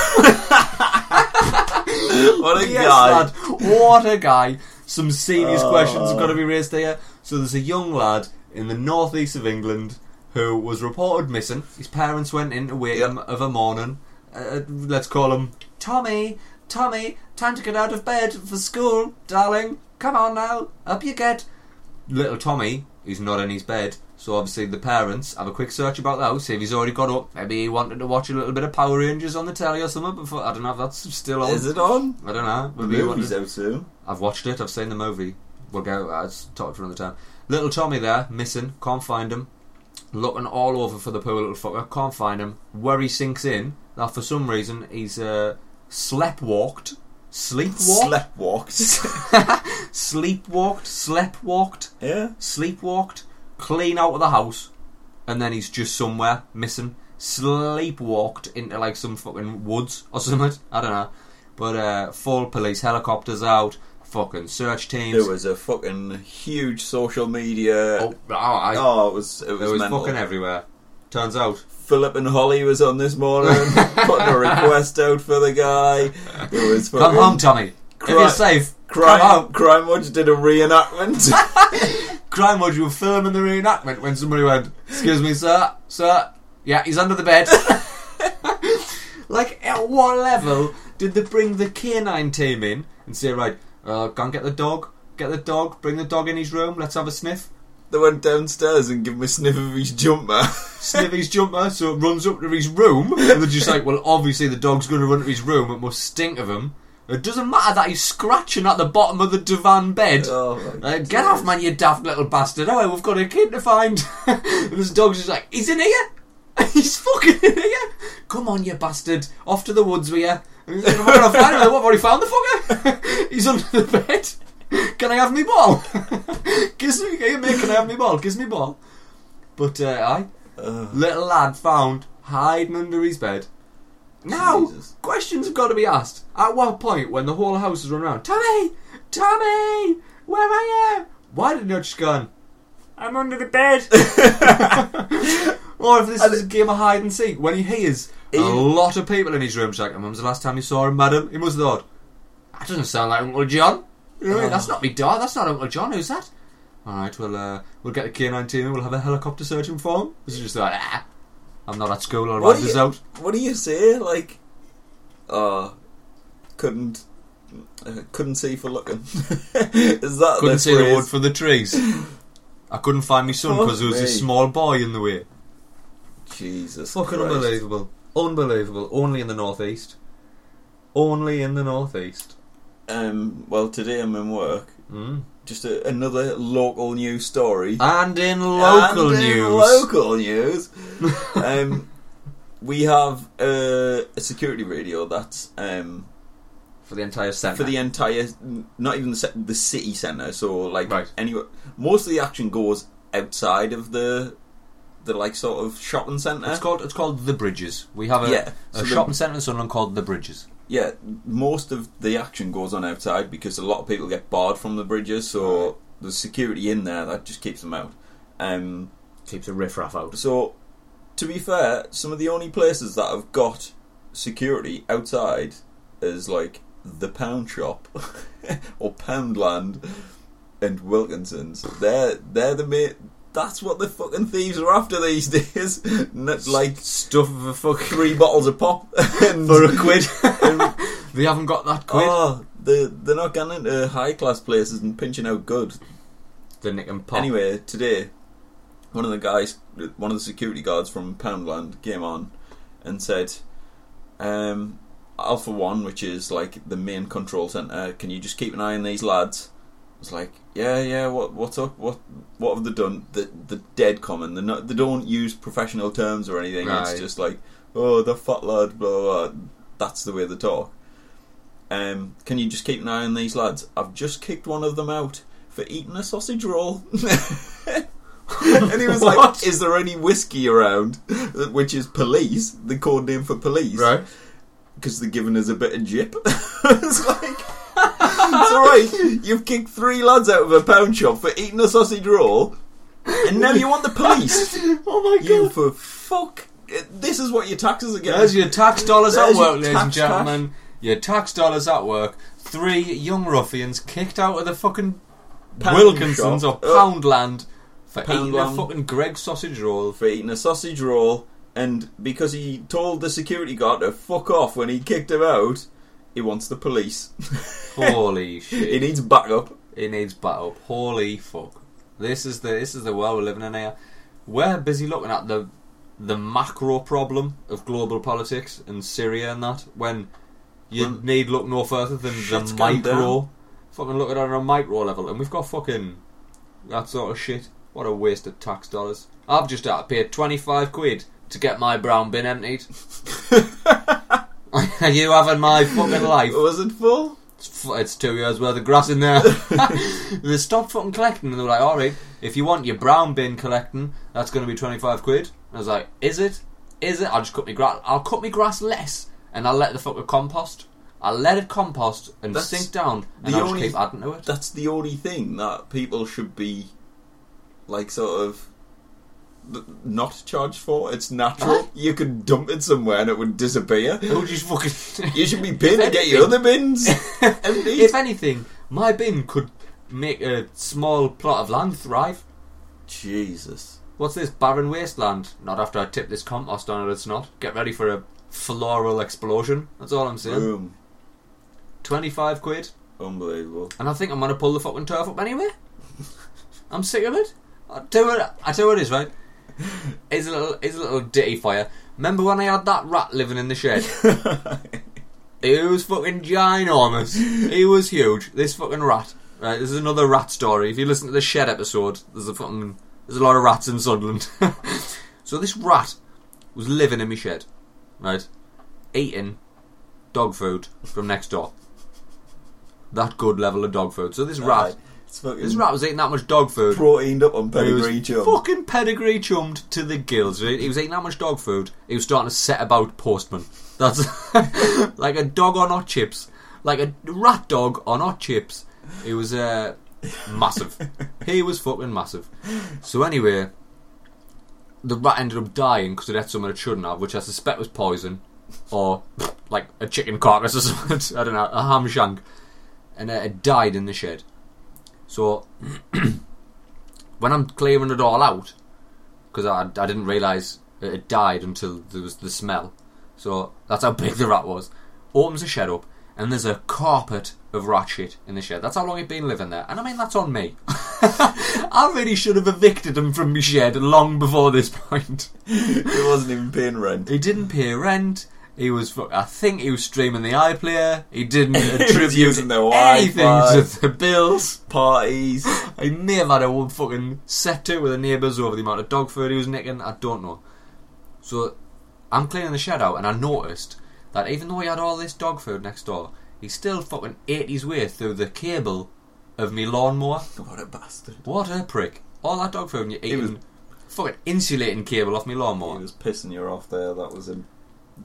[SPEAKER 1] what a
[SPEAKER 2] yes,
[SPEAKER 1] guy.
[SPEAKER 2] lad. What a guy. Some serious
[SPEAKER 1] Oh.
[SPEAKER 2] questions have got to be raised here. So there's a young lad in the northeast of England who was reported missing. His parents went in to wake
[SPEAKER 1] Yep.
[SPEAKER 2] him of a morning. Uh, let's call him Tommy. Tommy, time to get out of bed for school, darling. Come on now, up you get. Little Tommy, he's not in his bed, so obviously the parents have a quick search about the house, see if he's already got up. Maybe he wanted to watch a little bit of Power Rangers on the telly or something before. I don't know if that's still on.
[SPEAKER 1] Is it on?
[SPEAKER 2] I don't know.
[SPEAKER 1] The
[SPEAKER 2] Maybe he
[SPEAKER 1] movie's
[SPEAKER 2] wanted-
[SPEAKER 1] out soon.
[SPEAKER 2] I've watched it. I've seen the movie. We'll go. I'll talk for another time. Little Tommy there, missing. Can't find him. Looking all over for the poor little fucker. Can't find him. Where he sinks in. That for some reason he's uh, sleptwalked. Sleepwalked.
[SPEAKER 1] Sleptwalked.
[SPEAKER 2] Sleepwalked. Sleptwalked.
[SPEAKER 1] yeah.
[SPEAKER 2] Sleepwalked. Clean out of the house. And then he's just somewhere missing. Sleepwalked into like some fucking woods or something. I don't know. But uh, full police helicopters out. Fucking search teams.
[SPEAKER 1] There was a fucking huge social media.
[SPEAKER 2] Oh, oh, I,
[SPEAKER 1] Oh, it was it
[SPEAKER 2] it
[SPEAKER 1] was,
[SPEAKER 2] was
[SPEAKER 1] mental.
[SPEAKER 2] fucking everywhere. Turns out,
[SPEAKER 1] Phillip and Holly was on this morning, putting a request out for the guy. It was
[SPEAKER 2] come home, Tommy. if you're safe, come
[SPEAKER 1] Crime,
[SPEAKER 2] home.
[SPEAKER 1] Crime Watch did a reenactment.
[SPEAKER 2] Crime Watch were filming the reenactment when somebody went, "Excuse me, sir, sir, yeah, he's under the bed." like, at what level did they bring the canine team in and say, "Right, uh, go and get the dog, get the dog, bring the dog in his room, let's have a sniff."
[SPEAKER 1] They went downstairs and give him a sniff of his jumper.
[SPEAKER 2] Sniff his jumper, so it runs up to his room, and they're just like, "Well, obviously the dog's going to run to his room. It must stink of him." It doesn't matter that he's scratching at the bottom of the divan bed.
[SPEAKER 1] oh
[SPEAKER 2] Uh, get off, man, you daft little bastard. Oh, we've got a kid to find. and this dog's just like, he's in here. he's fucking in here. Come on, you bastard. Off to the woods with you. And he's like, We're going to find him. What, have already found the fucker? he's under the bed. Can I have me ball? Kiss me, hey, mate, can I have me ball? Kiss me ball. But, uh, I,
[SPEAKER 1] Ugh.
[SPEAKER 2] little lad found hiding under his bed. Now,
[SPEAKER 1] Jesus.
[SPEAKER 2] questions have got to be asked. At what point, when the whole house is run around, Tommy, Tommy, where are you? Why didn't you just gone? I'm under the bed. or if this is a game of hide and seek, when he hears a lot of people in his room, she's like, "And "When's the last time you saw him, madam?" He must have thought, "That doesn't sound like Uncle John." You know what I mean?
[SPEAKER 1] Oh.
[SPEAKER 2] That's not me, dad. That's not Uncle John. Who's that? All right, well, uh, we'll get the K9 team and we'll have a helicopter searching for him. This is just like, ah, I'm not at school. I'll
[SPEAKER 1] do
[SPEAKER 2] this
[SPEAKER 1] you-
[SPEAKER 2] out.
[SPEAKER 1] What do you say? Like, oh, couldn't Uh, couldn't see for looking. Is that
[SPEAKER 2] Couldn't see the wood for the trees. I couldn't find my son because there was a small boy in the way.
[SPEAKER 1] Jesus,
[SPEAKER 2] Fucking
[SPEAKER 1] Christ.
[SPEAKER 2] unbelievable. Unbelievable. Only in the northeast. Only in the northeast.
[SPEAKER 1] Um, well, today I'm in work.
[SPEAKER 2] Mm.
[SPEAKER 1] Just a, another local news story.
[SPEAKER 2] And in local
[SPEAKER 1] And in
[SPEAKER 2] news.
[SPEAKER 1] local news. um, we have uh, a security radio that's um,
[SPEAKER 2] for the entire centre.
[SPEAKER 1] for the entire, not even the, the city centre. So like
[SPEAKER 2] Right.
[SPEAKER 1] anywhere, most of the action goes outside of the the like sort of shopping centre.
[SPEAKER 2] It's called it's called the Bridges. We have a,
[SPEAKER 1] Yeah,
[SPEAKER 2] a
[SPEAKER 1] so the-
[SPEAKER 2] shopping centre in Sunderland called the Bridges.
[SPEAKER 1] Yeah, most of the action goes on outside because a lot of people get barred from the bridges. So
[SPEAKER 2] Right.
[SPEAKER 1] there's security in there that just keeps them out. Um,
[SPEAKER 2] Keeps a riffraff out.
[SPEAKER 1] So, to be fair, some of the only places that have got security outside is like the pound shop or Poundland and Wilkinson's. They're they're the main. That's what the fucking thieves are after these days. Like
[SPEAKER 2] Stuff for a fuck
[SPEAKER 1] three bottles of pop and
[SPEAKER 2] for a quid.
[SPEAKER 1] and-
[SPEAKER 2] they haven't got that quid.
[SPEAKER 1] oh, they they're not going into high class places and pinching out good.
[SPEAKER 2] the Nick and Pop.
[SPEAKER 1] Anyway, today, one of the guys, one of the security guards from Poundland, came on and said, um, "Alpha One, which is like the main control center, can you just keep an eye on these lads?" Was like, "Yeah, yeah. What, what's up? What, what have they done? The, the dead common. They not, they don't use professional terms or anything.
[SPEAKER 2] Right.
[SPEAKER 1] It's just like, oh, the fat lad, blah, blah blah. That's the way they talk." Um, can you just keep an eye on these lads? I've just kicked one of them out for eating a sausage roll. and he was like, "Is there any whiskey around? Which is police, the code name for police.
[SPEAKER 2] Right.
[SPEAKER 1] Because they're giving us a bit of jip. it's like, it's alright, you've kicked three lads out of a pound shop for eating a sausage roll, and now you want the police.
[SPEAKER 2] oh my
[SPEAKER 1] you for fuck. Eh, this is what your taxes are getting.
[SPEAKER 2] There's your tax dollars at
[SPEAKER 1] There's your
[SPEAKER 2] work, ladies and
[SPEAKER 1] tax
[SPEAKER 2] gentlemen. Your tax dollars at work. Three young ruffians kicked out of the fucking
[SPEAKER 1] Pound
[SPEAKER 2] Wilkinsons
[SPEAKER 1] shop.
[SPEAKER 2] or Poundland for eating a fucking Greggs sausage roll.
[SPEAKER 1] for eating a sausage roll, and because he told the security guard to fuck off when he kicked him out, he wants the police.
[SPEAKER 2] Holy shit!
[SPEAKER 1] he needs backup.
[SPEAKER 2] He needs battle. Holy fuck! This is the this is the world we're living in here. We're busy looking at the the macro problem of global politics and Syria and that. When you
[SPEAKER 1] Well,
[SPEAKER 2] need look no further than the micro.
[SPEAKER 1] down.
[SPEAKER 2] Fucking look at it on a micro level, and we've got fucking that sort of shit. What a waste of tax dollars. I've just had to pay twenty five quid to get my brown bin emptied. Are you having my fucking life?
[SPEAKER 1] It Was it full?
[SPEAKER 2] It's, f- it's two years worth of grass in there. they stopped fucking collecting and they were like, alright, if you want your brown bin collecting, that's going to be 25 quid. I was like, is it? Is it? I'll just cut my grass. I'll cut my grass less and I'll let the fucker compost. I'll let it compost and
[SPEAKER 1] That's
[SPEAKER 2] sink down and
[SPEAKER 1] the
[SPEAKER 2] I'll
[SPEAKER 1] only-
[SPEAKER 2] just keep adding to it.
[SPEAKER 1] That's the only thing that people should be, like, sort of. Not charged for. It's natural. You could dump it somewhere and it would disappear.
[SPEAKER 2] Just fucking.
[SPEAKER 1] You should be paid to get your other bins
[SPEAKER 2] if anything, my bin could make a small plot of land thrive.
[SPEAKER 1] Jesus.
[SPEAKER 2] What's this barren wasteland? Not after I tip this compost on it, it's not. Get ready for a floral explosion. That's all I'm saying.
[SPEAKER 1] Boom.
[SPEAKER 2] 25 quid.
[SPEAKER 1] Unbelievable.
[SPEAKER 2] And I think I'm going to pull the fucking turf up anyway. I'm sick of it. I tell you what, I tell you what it is, right? It's a little, it's a little ditty fire. Remember when I had that rat living in the shed? He was fucking ginormous. He was huge. This fucking rat. Right, this is another rat story. If you listen to the shed episode, there's a fucking there's a lot of rats in Sunderland. so this rat was living in my shed, right, eating dog food from next door. That good level of dog food. So this rat,
[SPEAKER 1] Right.
[SPEAKER 2] This rat was eating that much dog food.
[SPEAKER 1] proteined up on pedigree chum.
[SPEAKER 2] Fucking pedigree chummed to the gills. Right? He was eating that much dog food. He was starting to set about postman. That's like a dog on hot chips, like a rat dog on hot chips. He was uh, massive. he was fucking massive. So anyway, the rat ended up dying because it ate something it shouldn't have, which I suspect was poison, or like a chicken carcass or something. I don't know, a ham shank, and uh, it died in the shed. So when I'm clearing it all out, because I, I didn't realise it had died until there was the smell. So that's how big the rat was. Opens the shed up, and there's a carpet of rat shit in the shed. That's how long he'd been living there. And I mean, that's on me. I really should have evicted him from my shed long before this point.
[SPEAKER 1] he wasn't even paying rent.
[SPEAKER 2] He didn't pay rent. He was, fu- I think he was streaming the iPlayer. He didn't
[SPEAKER 1] was
[SPEAKER 2] attribute
[SPEAKER 1] using
[SPEAKER 2] anything
[SPEAKER 1] Wi-Fi.
[SPEAKER 2] to the bills.
[SPEAKER 1] Parties.
[SPEAKER 2] He may have had a one fucking set to with the neighbours over the amount of dog food he was nicking. I don't know. So I'm cleaning the shed out, and I noticed that even though he had all this dog food next door, he still fucking ate his way through the cable of me lawnmower.
[SPEAKER 1] What a bastard.
[SPEAKER 2] What a prick! All that dog food, and you're eating fucking insulating cable off me lawnmower.
[SPEAKER 1] He was pissing you off there. That was a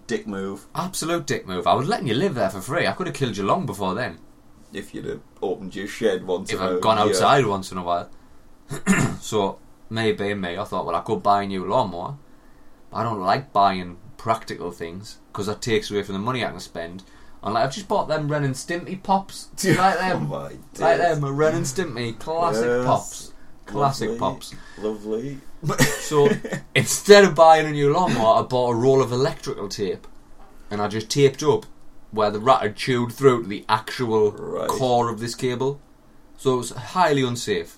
[SPEAKER 1] dick move.
[SPEAKER 2] Absolute dick move. I was letting you live there for free. I could have killed you long before then.
[SPEAKER 1] If you'd have opened your shed once
[SPEAKER 2] if
[SPEAKER 1] in a
[SPEAKER 2] I'd gone outside once in a while. so maybe me, I thought, well, I could buy a new lawnmower. But I don't like buying practical things because that takes away from the money I can spend. And like, I've just bought them Ren and Stimpy pops, like
[SPEAKER 1] oh
[SPEAKER 2] them,
[SPEAKER 1] my
[SPEAKER 2] like them, Ren and Stimpy, classic
[SPEAKER 1] Yes.
[SPEAKER 2] pops, classic
[SPEAKER 1] Lovely.
[SPEAKER 2] pops.
[SPEAKER 1] Lovely.
[SPEAKER 2] So instead of buying a new lawnmower, I bought a roll of electrical tape, and I just taped up where the rat had chewed through to the actual
[SPEAKER 1] Right.
[SPEAKER 2] core of this cable. So it was highly unsafe.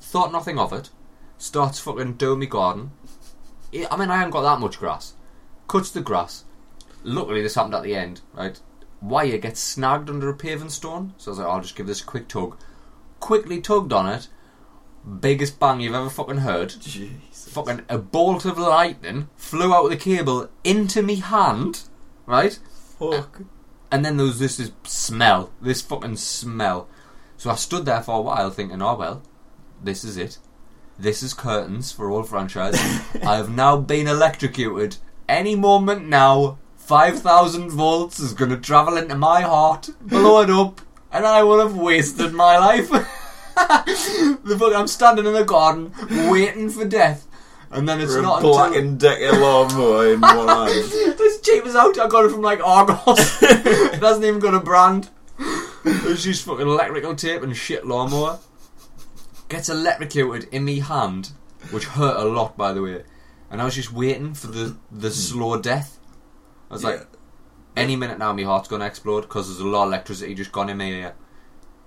[SPEAKER 2] Thought nothing of it. Starts fucking doing me garden. I I mean, I haven't got that much grass. Cuts the grass. Luckily, this happened at the end, right? Wire gets snagged under a paving stone, so I was like, oh, I'll just give this a quick tug. Quickly tugged on it. Biggest bang you've ever fucking heard
[SPEAKER 1] Jesus.
[SPEAKER 2] fucking a bolt of lightning flew out of the cable into me hand, right?
[SPEAKER 1] Fuck.
[SPEAKER 2] And then there was this, this smell, this fucking smell. So I stood there for a while thinking, oh well, this is it. This is curtains for all franchises. I have now been electrocuted. Any moment now, 5,000 volts is going to travel into my heart, blow it up, and I will have wasted my life. the fuck, I'm standing in the garden, waiting for death. And then it's
[SPEAKER 1] For a
[SPEAKER 2] not
[SPEAKER 1] black
[SPEAKER 2] until...
[SPEAKER 1] and decker lawnmower in one hand.
[SPEAKER 2] It's cheap as out. I got it from like Argos. it hasn't even got a brand. It's just fucking electrical tape and shit lawnmower. Gets electrocuted in me hand, which hurt a lot, by the way. And I was just waiting for the the hmm. slow death. I was
[SPEAKER 1] Yeah.
[SPEAKER 2] like, any minute now, my heart's gonna explode because there's a lot of electricity just gone in my ear.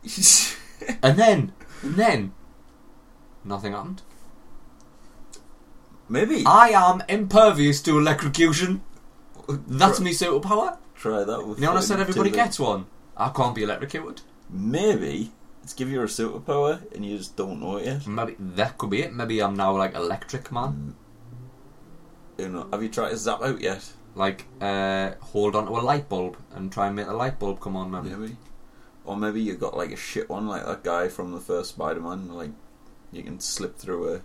[SPEAKER 2] And then, and then, nothing happened.
[SPEAKER 1] Maybe.
[SPEAKER 2] I am impervious to electrocution. That's
[SPEAKER 1] Try-
[SPEAKER 2] me superpower.
[SPEAKER 1] Try that with
[SPEAKER 2] You know when I said everybody gets one? I can't be electrocuted.
[SPEAKER 1] Maybe. Let's give you a superpower and you just don't know it yet.
[SPEAKER 2] Maybe that could be it. Maybe I'm now like electric man.
[SPEAKER 1] You know, have you tried to zap out yet?
[SPEAKER 2] Like, uh, hold on to a light bulb and try and make the light bulb come on, maybe.
[SPEAKER 1] Maybe. Or maybe you got like a shit one, like that guy from the first Spider-Man. Like you can slip through a.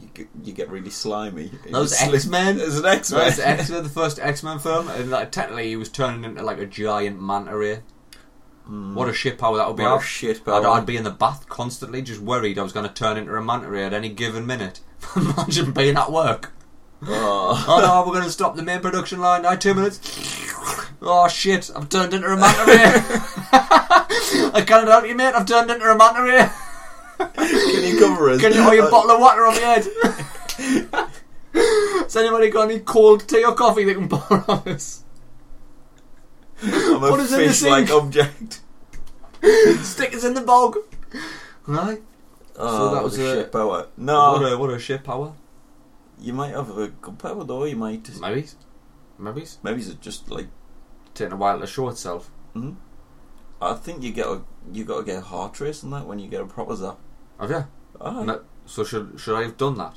[SPEAKER 1] You get, you get really slimy.
[SPEAKER 2] Those X Men.
[SPEAKER 1] There's an X Men.
[SPEAKER 2] X Men, the first X Men film, and like technically he was turning into like a giant manta ray. Hmm. What a shit power that would be!
[SPEAKER 1] What a
[SPEAKER 2] I'd-
[SPEAKER 1] shit
[SPEAKER 2] I'd. I'd be in the bath constantly, just worried I was going to turn into a manta ray at any given minute. Imagine being at work.
[SPEAKER 1] Oh.
[SPEAKER 2] Oh no, we're going to stop the main production line. Now two minutes. Oh shit, I've turned into a manta ray. I can't help you, mate. I've turned into a manta ray.
[SPEAKER 1] Can you cover us?
[SPEAKER 2] Can you pour a bottle of water on my head? Has anybody got any cold tea or coffee they can pour on us?
[SPEAKER 1] I'm a
[SPEAKER 2] us in the
[SPEAKER 1] fish-like object.
[SPEAKER 2] Stick us in the bog. Right.
[SPEAKER 1] Oh,
[SPEAKER 2] that was
[SPEAKER 1] a shit power. No,
[SPEAKER 2] What a what a shit power.
[SPEAKER 1] you might have a good power though. You might.
[SPEAKER 2] Maybe. Maybe.
[SPEAKER 1] Maybe it's just like.
[SPEAKER 2] Taking a while to show itself.
[SPEAKER 1] mhm. I think you get a you got to get a heart race on that when you get a proper zap.
[SPEAKER 2] Have you?
[SPEAKER 1] Ah,
[SPEAKER 2] No. So should should I have done that,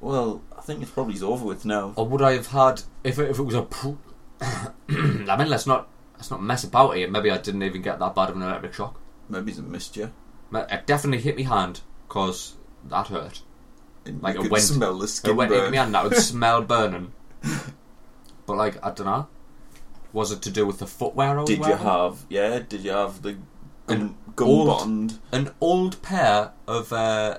[SPEAKER 1] Well, I think it's probably over with now.
[SPEAKER 2] or would I have had if it, if it was a? I mean, let's not let's not mess about here. Maybe I didn't even get that bad of an electric shock.
[SPEAKER 1] Maybe it's missed you.
[SPEAKER 2] It definitely hit me hand because that hurt.
[SPEAKER 1] And
[SPEAKER 2] Like, it went-
[SPEAKER 1] smell the
[SPEAKER 2] It went
[SPEAKER 1] burn.
[SPEAKER 2] in me hand. That would smell burning. But like I don't know. Was it to do with the footwear I was
[SPEAKER 1] Did you have? Yeah. Did you have the
[SPEAKER 2] An
[SPEAKER 1] gum, gum
[SPEAKER 2] old-
[SPEAKER 1] bottomed?
[SPEAKER 2] an old pair of uh,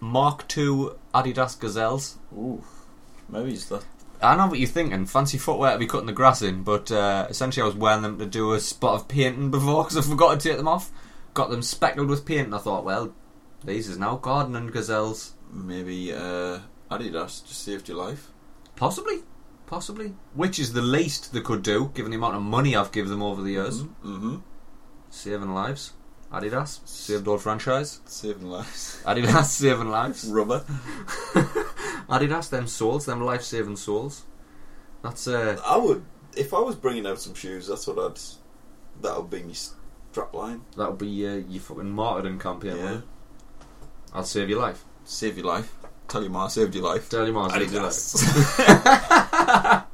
[SPEAKER 2] Mark II Adidas Gazelles?
[SPEAKER 1] Ooh, maybe it's that.
[SPEAKER 2] I know what you're thinking. Fancy footwear to be cutting the grass in, but uh, essentially I was wearing them to do a spot of painting before because I forgot to take them off. Got them speckled with paint, and I thought, well, these is now gardening gazelles.
[SPEAKER 1] Maybe uh, Adidas just saved your life.
[SPEAKER 2] Possibly. Possibly. Which is the least they could do, given the amount of money I've given them over the years.
[SPEAKER 1] Mm-hmm.
[SPEAKER 2] Saving lives. Adidas, saved old Phranchize.
[SPEAKER 1] Saving lives.
[SPEAKER 2] Adidas, saving lives.
[SPEAKER 1] Rubber.
[SPEAKER 2] Adidas, them souls, them life saving souls. That's uh,
[SPEAKER 1] I would, if I was bringing out some shoes, that's what I'd. That would be my strap line.
[SPEAKER 2] That would be uh, your fucking martyrdom campaign.
[SPEAKER 1] Yeah.
[SPEAKER 2] won't? I'll save your life.
[SPEAKER 1] Save your life. Tell ma, saved your life.
[SPEAKER 2] Tell your mom, save your life.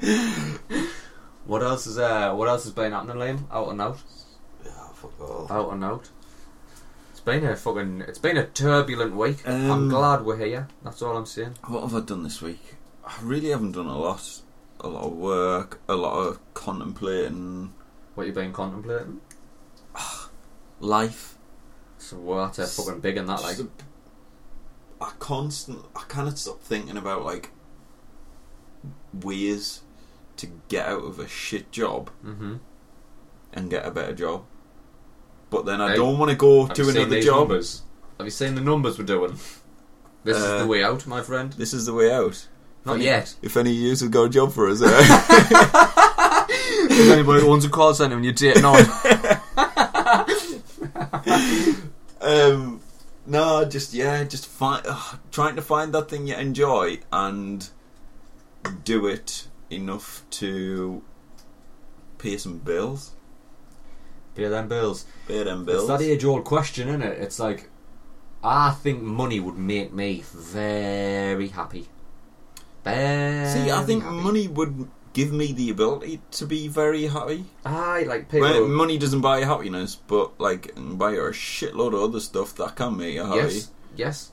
[SPEAKER 2] What else is uh, What else has been happening, Liam? Out and out,
[SPEAKER 1] yeah, fuck all.
[SPEAKER 2] out and out. It's been a fucking. It's been a turbulent week. I'm
[SPEAKER 1] Um,
[SPEAKER 2] glad we're here. That's all I'm saying.
[SPEAKER 1] What have I done this week? I really haven't done a lot. A lot of work, a lot of contemplating
[SPEAKER 2] What you been contemplating?
[SPEAKER 1] life.
[SPEAKER 2] So what? that's fucking big in that like.
[SPEAKER 1] I constant. I cannot stop thinking about like ways to get out of a shit job
[SPEAKER 2] Mm-hmm.
[SPEAKER 1] and get a better job. But then I
[SPEAKER 2] Hey,
[SPEAKER 1] don't want to go
[SPEAKER 2] Have
[SPEAKER 1] to
[SPEAKER 2] you seen
[SPEAKER 1] another job.
[SPEAKER 2] numbers? Have you seen the numbers we're doing? This is
[SPEAKER 1] Uh,
[SPEAKER 2] the way out, my friend.
[SPEAKER 1] This is the way out.
[SPEAKER 2] Not
[SPEAKER 1] Any-
[SPEAKER 2] yet.
[SPEAKER 1] If any of you have got a job for us, uh,
[SPEAKER 2] If anybody owns a call centre and you're dating on,
[SPEAKER 1] um, no, just yeah, just find uh, trying to find that thing you enjoy and do it enough to pay some bills.
[SPEAKER 2] pay them bills.
[SPEAKER 1] Pay them
[SPEAKER 2] It's
[SPEAKER 1] bills.
[SPEAKER 2] that age-old question, isn't it? It's like, I think money would make me very happy. Very
[SPEAKER 1] See, I think
[SPEAKER 2] happy.
[SPEAKER 1] money would give me the ability to be very happy.
[SPEAKER 2] Ah, Aye, like people.
[SPEAKER 1] Well, money doesn't buy happiness, but like it can buy you a shitload of other stuff that can make you happy.
[SPEAKER 2] yes, yes,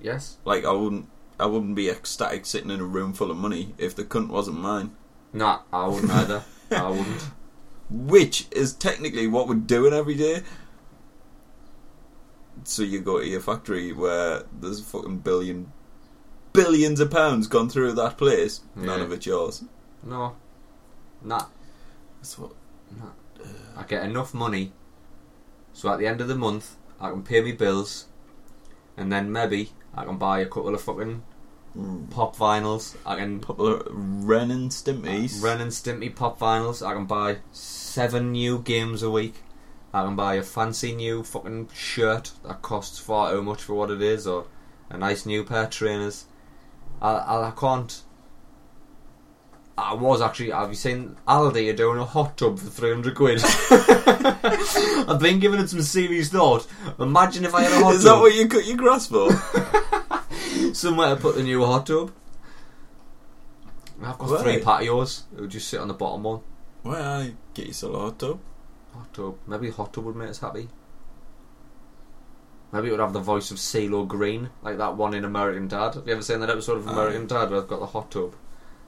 [SPEAKER 2] yes.
[SPEAKER 1] Like I wouldn't, I wouldn't be ecstatic sitting in a room full of money if the cunt wasn't mine.
[SPEAKER 2] Nah, I wouldn't either. I wouldn't.
[SPEAKER 1] Which is technically what we're doing every day. So you go to your factory where there's a fucking billion, billions of pounds gone through that place. None
[SPEAKER 2] Yeah.
[SPEAKER 1] of it's yours.
[SPEAKER 2] No, nah.
[SPEAKER 1] That's what.
[SPEAKER 2] nah. Uh, I get enough money, so at the end of the month I can pay me bills, and then maybe I can buy a couple of fucking
[SPEAKER 1] Mm,
[SPEAKER 2] pop vinyls. I can
[SPEAKER 1] popular uh, Ren and Stimpy's.
[SPEAKER 2] Uh, Ren and Stimpy pop vinyls. I can buy seven new games a week. I can buy a fancy new fucking shirt that costs far too much for what it is, or a nice new pair of trainers. I, I, I can't. I was actually. Have you seen Aldi are doing a hot tub for three hundred quid? I've been giving it some serious thought. Imagine if I had a hot tub.
[SPEAKER 1] Is that
[SPEAKER 2] tub
[SPEAKER 1] what you cut your grass for?
[SPEAKER 2] somewhere to put the new hot tub. I've got three
[SPEAKER 1] Right.
[SPEAKER 2] patios. It would just sit on the bottom one.
[SPEAKER 1] Well, you get yourself a hot tub.
[SPEAKER 2] Hot tub. Maybe a hot tub would make us happy. Maybe it would have the voice of CeeLo Green, like that one in American Dad. Have you ever seen that episode of. American Dad where they've got the hot tub?